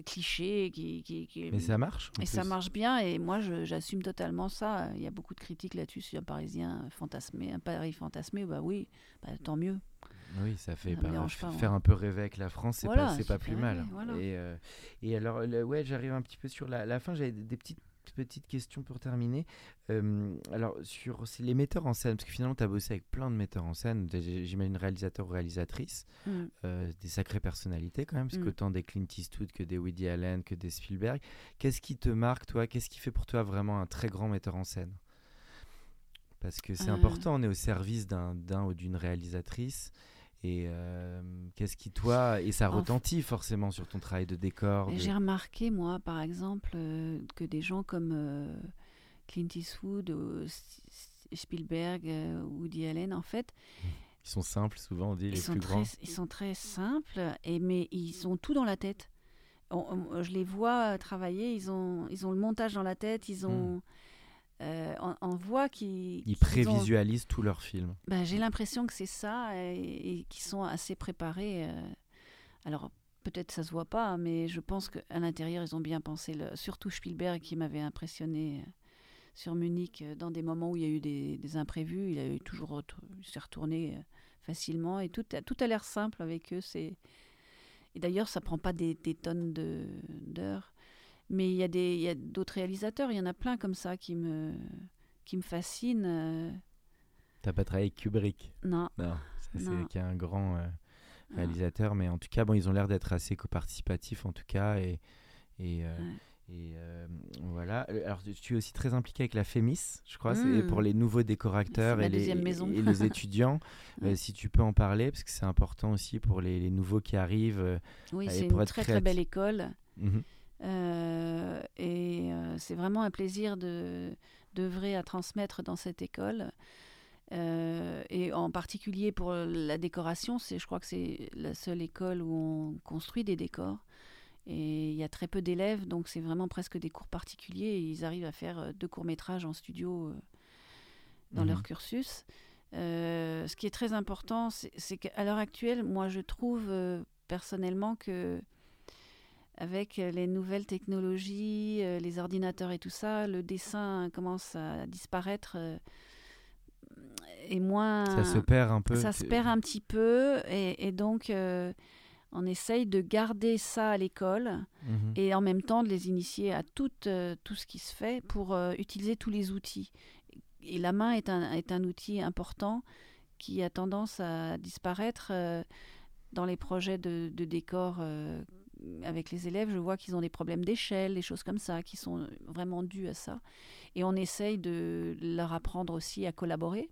Clichés. Qui, qui- qui- Mais ça marche. et ça marche bien. Et moi, j'assume totalement ça. Il y a beaucoup de critiques là-dessus sur un Parisien fantasmé, un Paris fantasmé. Bah oui, bah, tant mieux. Oui, ça fait Ça pas- moi. faire un peu rêver avec la France, c'est Voilà, pas, pas plus mal. voilà. Et, euh, et alors, le- ouais, j'arrive un petit peu sur la, la fin. J'avais des, des petites petites questions pour terminer. Euh, alors, sur les metteurs en scène, parce que finalement, tu as bossé avec plein de metteurs en scène, j'imagine réalisateurs ou réalisatrices, Mm. euh, des sacrées personnalités quand même, parce Mm. qu'autant des Clint Eastwood que des Woody Allen, que des Spielberg. Qu'est-ce qui te marque, toi? Qu'est-ce qui fait pour toi vraiment un très grand metteur en scène? Parce que c'est Euh. important, on est au service d'un ou d'une réalisatrice. Et euh, qu'est-ce qui, toi, et ça retentit forcément sur ton travail de décor. De- J'ai remarqué, moi, par exemple, euh, que des gens comme euh, Clint Eastwood, Spielberg, Woody Allen, en fait, Ils sont simples, souvent, on dit, ils les sont, plus très, grands. ils sont très simples, et, mais ils ont tout dans la tête. On- on- je les vois travailler, ils ont, ils ont le montage dans la tête, ils ont... euh, on, on voit qu'ils... Ils prévisualisent tous leurs films. Ben, J'ai l'impression que c'est ça et, et qu'ils sont assez préparés. euh. Alors, peut-être ça se voit pas, mais je pense qu'à l'intérieur, ils ont bien pensé. Le... Surtout Spielberg qui m'avait impressionné euh, sur Munich euh, dans des moments où il y a eu des, des imprévus. Il a eu toujours s'est retourné euh, facilement et tout, a- tout a l'air simple avec eux. C'est et d'ailleurs, ça prend pas des, des tonnes d'heures. Mais il y a des, il y a d'autres réalisateurs. Il y en a plein comme ça qui me qui me fascinent. euh. T'as pas travaillé avec Kubrick? Non. C'est qui est un grand euh, non. réalisateur, mais en tout cas, bon, ils ont l'air d'être assez coparticipatifs en tout cas, et, et, euh, Ouais. et, euh, voilà. Alors, tu- es aussi très impliqué avec la FEMIS, je crois, c'est Mm. pour les nouveaux décorateurs et les, et les étudiants. Ouais. si tu peux en parler, parce que c'est important aussi pour les, les nouveaux qui arrivent. Oui, c'est une très très belle école. mhm. Euh, et euh, c'est vraiment un plaisir de d'œuvrer à transmettre dans cette école. Euh, et en particulier pour la décoration, c'est, je crois que c'est la seule école où on construit des décors. Et il y a très peu d'élèves, donc c'est vraiment presque des cours particuliers. Et ils arrivent à faire deux courts-métrages en studio dans leur cursus. Euh, ce qui est très important, c'est, qu'à l'heure actuelle, moi je trouve personnellement que avec euh, les nouvelles technologies, euh, les ordinateurs et tout ça, le dessin commence à disparaître euh, et moins. Ça se perd un peu. Ça se perd un petit peu et, et donc euh, on essaye de garder ça à l'école Mhm. et en même temps de les initier à tout, euh, tout ce qui se fait pour euh, utiliser tous les outils. Et la main est un, est un outil important qui a tendance à disparaître dans les projets de, de décor avec les élèves. Je vois qu'ils ont des problèmes d'échelle, des choses comme ça, qui sont vraiment dus à ça. Et on essaye de leur apprendre aussi à collaborer.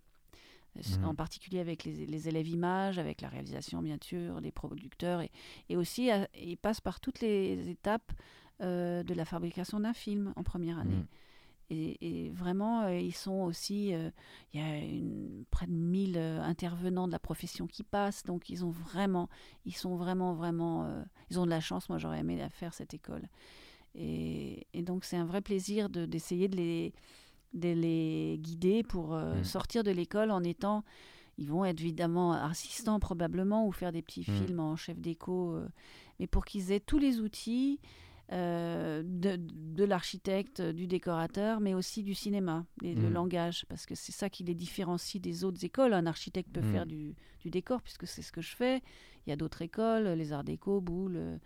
Mhm. En particulier avec les, les élèves images, avec la réalisation bien sûr, les producteurs, et, et aussi à- ils passent par toutes les étapes euh, de la fabrication d'un film en première année. Mhm. Et, et vraiment, euh, ils sont aussi. euh, Il y a une, près de 1000 euh, intervenants de la profession qui passent, donc ils ont vraiment. Ils sont vraiment, vraiment. ils ont de la chance. Moi, j'aurais aimé la faire, cette école. Et, et donc, c'est un vrai plaisir de- d'essayer de, les, de les guider pour euh, Mm. sortir de l'école en étant. Ils vont être évidemment assistants probablement ou faire des petits Mm. films en chef euh, mais pour qu'ils aient tous les outils euh, de, de l'architecte, du décorateur, mais aussi du cinéma, et le Mm. langage, parce que c'est ça qui les différencie des autres écoles. Un architecte peut Mm. faire du, du décor, puisque c'est ce que je fais. Il y a d'autres écoles, les arts déco, Boulle, euh,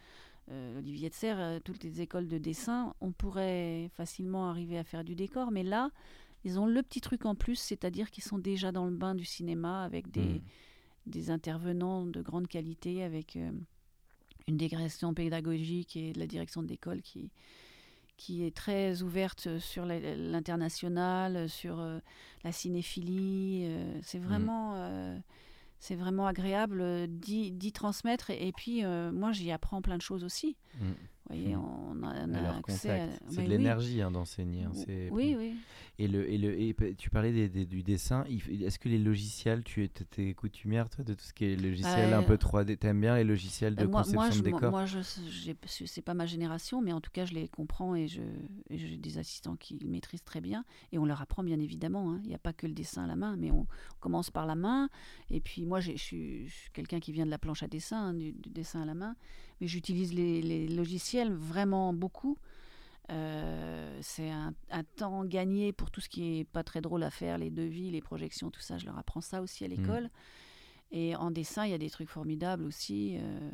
euh, Olivier de Serre, euh, toutes les écoles de dessin. On pourrait facilement arriver à faire du décor, mais là, ils ont le petit truc en plus, c'est-à-dire qu'ils sont déjà dans le bain du cinéma avec des, Mm. des intervenants de grande qualité, avec euh, une dégression pédagogique et de la direction de l'école qui, qui est très ouverte sur l'international, sur euh, la cinéphilie. euh, c'est vraiment, euh, c'est vraiment agréable d'y transmettre. Et, et puis, moi, j'y apprends plein de choses aussi. Mm. Voyez, Mm. on a, on accès contact. à- C'est de oui. l'énergie hein, d'enseigner. hein, c'est- Oui, oui. Et, le, et, le, et tu parlais des, des- du dessin. Est-ce que les logiciels, tu es, coutumière toi, de tout ce qui est logiciel un peu 3D T'aimes bien les logiciels de Euh, moi, conception moi, je, de décor moi, je, c'est pas ma génération, mais en tout cas, je les comprends et j'ai des assistants qui le maîtrisent très bien. Et on leur apprend bien évidemment. hein. Il n'y a pas que le dessin à la main, mais on commence par la main. Et puis moi, je suis, quelqu'un qui vient de la planche à dessin, du, du dessin à la main, j'utilise les, les logiciels vraiment beaucoup. Euh, c'est un, un temps gagné pour tout ce qui est pas très drôle à faire, les devis, les projections, tout ça. Je leur apprends ça aussi à l'école. Et en dessin, il y a des trucs formidables aussi. euh,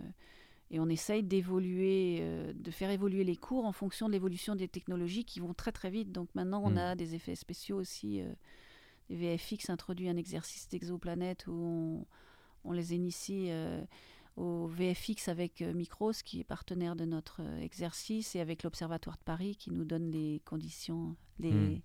et on essaye d'évoluer, euh, de faire évoluer les cours en fonction de l'évolution des technologies qui vont très très vite. Donc maintenant, on Mm. a des effets spéciaux aussi. les VFX introduit un exercice d'exoplanète où on, on les initie euh, au VFX avec euh, Micros, qui est partenaire de notre euh, exercice, et avec l'Observatoire de Paris, qui nous donne les conditions, les, Mm.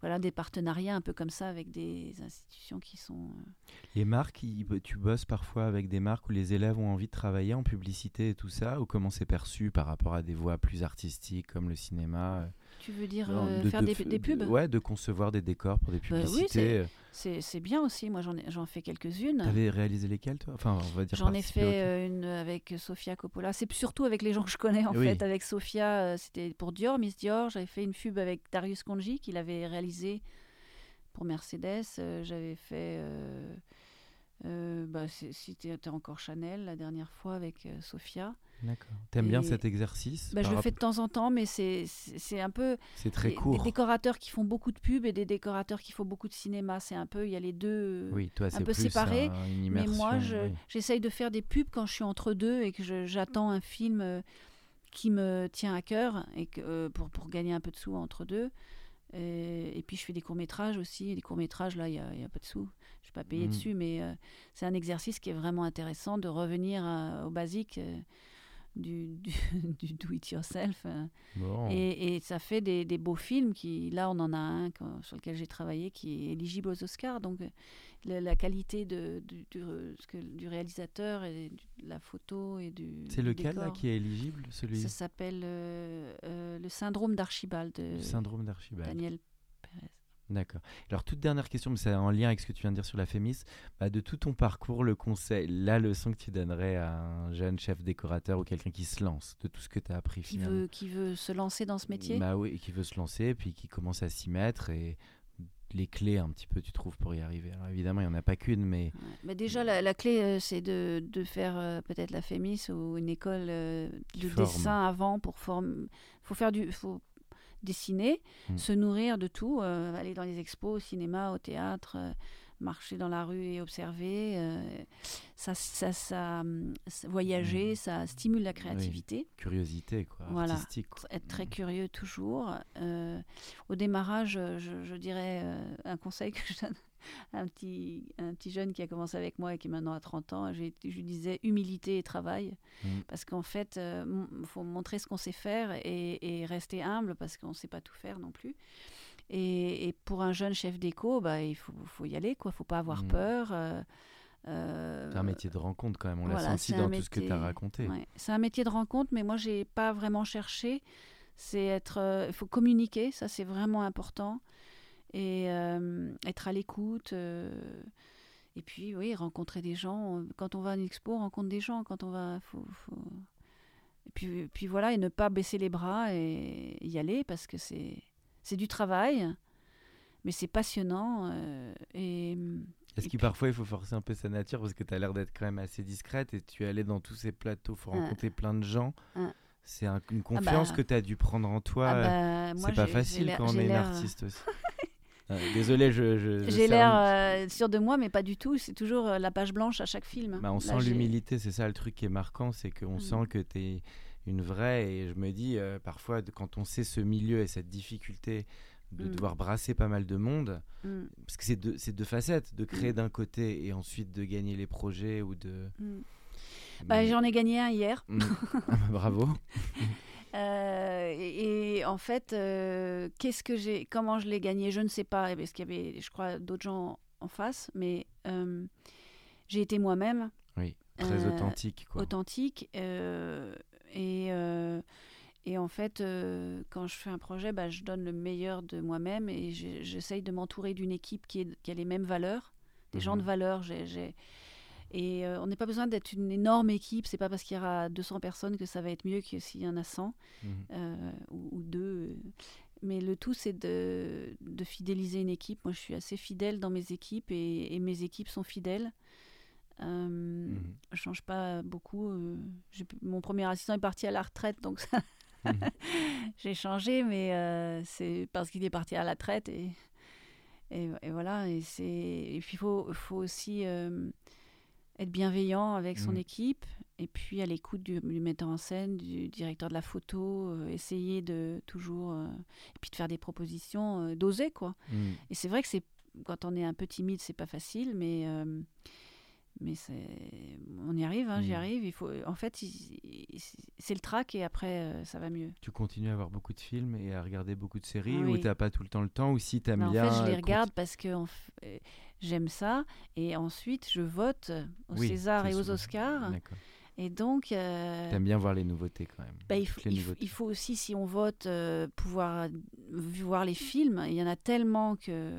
voilà, des partenariats un peu comme ça avec des institutions qui sont. euh, Les marques, tu bosses parfois avec des marques où les élèves ont envie de travailler en publicité et tout ça Ou comment c'est perçu par rapport à des voies plus artistiques comme le cinéma tu veux dire non, euh, de- faire de des, des de- pubs Ouais, de concevoir des décors pour des Bah oui, publicités. euh. C'est bien aussi. Moi, j'en ai- j'en fais quelques-unes. T'avais réalisé lesquels, toi? Enfin, on va dire J'en ai fait euh, une avec Sofia Coppola. C'est surtout avec les gens que je connais en Oui. fait. Avec Sofia, euh, c'était pour Dior, Miss Dior. J'avais fait une pub avec Darius Konji qu'il avait réalisé pour Mercedes. Euh, J'avais fait. euh, euh, bah, C'était encore Chanel la dernière fois avec euh, Sofia. D'accord. T'aimes bien Et- cet exercice Bah, je le fais de temps en temps, mais c'est un peu C'est très des, court. des décorateurs qui font beaucoup de pubs et des décorateurs qui font beaucoup de cinéma. C'est un peu, il y a les deux. Oui, toi, c'est peu plus séparé, un- une Mais moi, je- oui. j'essaye de faire des pubs quand je suis entre deux et que j'attends un film euh, qui me tient à cœur et que, euh, pour, pour gagner un peu de sous entre deux. Et, et puis je fais des courts-métrages aussi. Et des courts-métrages, là, il n'y a, il y a pas de sous. Je ne suis pas payée Mhm. dessus, mais euh, c'est un exercice qui est vraiment intéressant de revenir à- au basique euh, du, du, du do-it-yourself. euh. Bon. Et, et ça fait des, des beaux films qui, là, on en a un sur lequel j'ai travaillé qui est éligible aux Oscars. Donc, euh, la, la qualité de, du, du, du réalisateur et de la photo et du. C'est lequel là, décor. qui est éligible celui Ça s'appelle euh, euh, le syndrome d'Archibald Le syndrome d'Archibald. Daniel. D'accord. Alors, toute dernière question, mais c'est en lien avec ce que tu viens de dire sur la Fémis. Bah, de tout ton parcours, le conseil, la leçon que tu donnerais à un jeune chef décorateur ou quelqu'un qui se lance, de tout ce que tu as appris Qui finalement? veut, qui veut se lancer dans ce métier? Bah oui, qui veut se lancer, puis qui commence à s'y mettre et les clés un petit peu, tu trouves, pour y arriver. Alors évidemment, il n'y en a pas qu'une, mais Ouais. Mais déjà, la, la clé, euh, c'est de, de faire euh, peut-être la FEMIS ou une école euh, de dessin avant pour former. faut faire du. faut dessiner, Mm. se nourrir de tout, euh, aller dans les expos, au cinéma, au théâtre, euh, marcher dans la rue et observer. euh, ça, ça, ça, hum, ça- voyager, Mm. ça stimule la créativité. curiosité, quoi, Voilà. artistique. quoi. Être très Mm. curieux toujours. Au démarrage, je, je dirais un conseil que je donne un petit, un petit jeune qui a commencé avec moi et qui maintenant a 30 ans. Je lui disais humilité et travail. Mm. Parce qu'en fait, il faut montrer ce qu'on sait faire et, et rester humble parce qu'on ne sait pas tout faire non plus. Et, et pour un jeune chef d'éco, bah, il faut, faut y aller. Il ne faut pas avoir Mm. peur. euh, euh, C'est un métier de rencontre quand même, on l'a voilà, senti dans tout ce que tu as raconté. Ouais, C'est un métier de rencontre, mais moi, j'ai pas vraiment cherché. C'est être. euh, Il faut communiquer, ça, c'est vraiment important. Et euh, être à l'écoute. euh, et puis, oui, rencontrer des gens. Quand on va à une expo, on rencontre des gens. Quand on va. Faut, faut- Et puis, puis voilà, et ne pas baisser les bras et y aller parce que c'est c'est du travail. mais c'est passionnant. euh, et Est-ce que parfois il faut forcer un peu sa nature parce que tu as l'air d'être quand même assez discrète et tu es allée dans tous ces plateaux, faut Ouais. rencontrer plein de gens? Ouais. C'est un- une confiance bah. que tu as dû prendre en toi. ah euh, bah, c'est pas facile quand on est une artiste aussi. Euh, désolé, je. J'ai l'air euh, sûre de moi, mais pas du tout. C'est toujours euh, la page blanche à chaque film. Bah, on Là, sent l'humilité, c'est ça le truc qui est marquant, c'est qu'on Mm. sent que tu es une vraie. Et je me dis, euh, parfois, quand on sait ce milieu et cette difficulté de Mm. devoir brasser pas mal de monde, Mm, parce que c'est deux, deux facettes, de créer d'un côté et ensuite de gagner les projets ou de. Bah, J'en ai gagné un hier. Ah bah, Bravo. Euh, et, et en fait, euh, qu'est-ce que j'ai, comment je l'ai gagné, je ne sais pas, parce qu'il y avait, je crois, d'autres gens en face, mais euh, j'ai été moi-même, Oui, très authentique. Quoi. authentique, et, et en fait, quand je fais un projet, bah, je donne le meilleur de moi-même et j'essaye de m'entourer d'une équipe qui, est- qui a les mêmes valeurs, des gens de Mhm. valeur. J'ai- Et euh, on n'a pas besoin d'être une énorme équipe, c'est pas parce qu'il y aura 200 personnes que ça va être mieux que s'il y en a 100 Mhm. euh, ou, ou deux. euh. Mais le tout, c'est de, de fidéliser une équipe. Moi, je suis assez fidèle dans mes équipes et, et mes équipes sont fidèles. Euh. Je change pas beaucoup. mon premier assistant est parti à la retraite, donc ça- Mhm. j'ai changé, mais c'est parce qu'il est parti à la retraite et, et, et voilà. Et, et puis il faut, faut aussi être bienveillant avec son Mhm. équipe et puis à l'écoute du, du metteur en scène, du directeur de la photo, euh, essayer de toujours. euh, et puis de faire des propositions, euh, d'oser quoi. Mm. Et c'est vrai que c'est quand on est un peu timide, c'est pas facile, mais mais on y arrive, hein, j'y Mm. arrive. Il faut, en fait, c'est le trac et après euh, ça va mieux. Tu continues à voir beaucoup de films et à regarder beaucoup de séries Ah ou oui. t'as pas tout le temps le temps ou si t'aimes Bah, en bien. fait, je les euh, regarde parce que f- euh, j'aime ça et ensuite je vote aux Oui, Césars c'est et aux Oscars et donc euh, T'aimes bien voir les nouveautés quand même. bah, il, faut, les il faut- nouveautés. il faut aussi, si on vote, euh, pouvoir voir les films. Il y en a tellement que.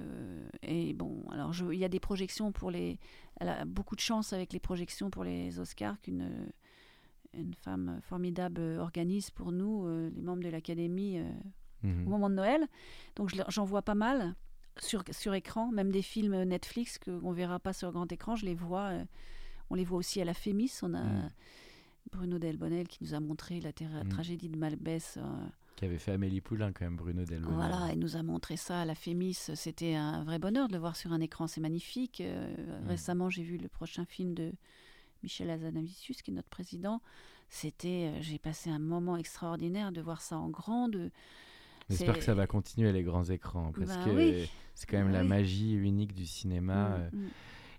Et bon, alors je- il y a des projections pour les. Elle a beaucoup de chance avec les projections pour les Oscars qu'une une femme formidable organise pour nous, euh, les membres de l'Académie, euh, Mhm. au moment de Noël. Donc j'en vois pas mal sur, sur écran, même des films Netflix qu'on verra pas sur grand écran, je les vois. euh, on les voit aussi à la Fémis. On a Mm. Bruno Delbonnel qui nous a montré la Mm. tragédie de Malbès. euh, Qui avait fait Amélie Poulain quand même, Bruno Delbonnel. voilà, il nous a montré ça à la Fémis. C'était un vrai bonheur de le voir sur un écran, c'est magnifique. Euh, Mm. Récemment, j'ai vu le prochain film de Michel Azanavicius, qui est notre président. C'était, euh, j'ai passé un moment extraordinaire de voir ça en grand. De, J'espère que ça va continuer les grands écrans parce Bah que oui. c'est quand même Bah la oui. magie unique du cinéma. euh. Mm,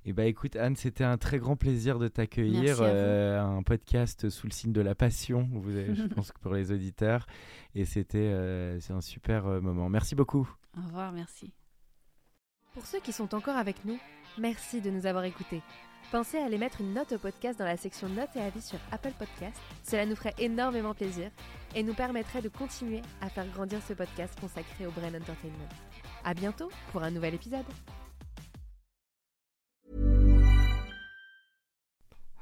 Et bah écoute Anne, c'était un très grand plaisir de t'accueillir. Euh, un podcast sous le signe de la passion, vous avez- je pense que pour les auditeurs. Et c'était euh, c'est un super euh, moment. Merci beaucoup. Au revoir, merci. Pour ceux qui sont encore avec nous, merci de nous avoir écoutés. Pensez à aller mettre une note au podcast dans la section notes et avis sur Apple Podcast. Cela nous ferait énormément plaisir et nous permettrait de continuer à faire grandir ce podcast consacré au Brain Entertainment. À bientôt pour un nouvel épisode.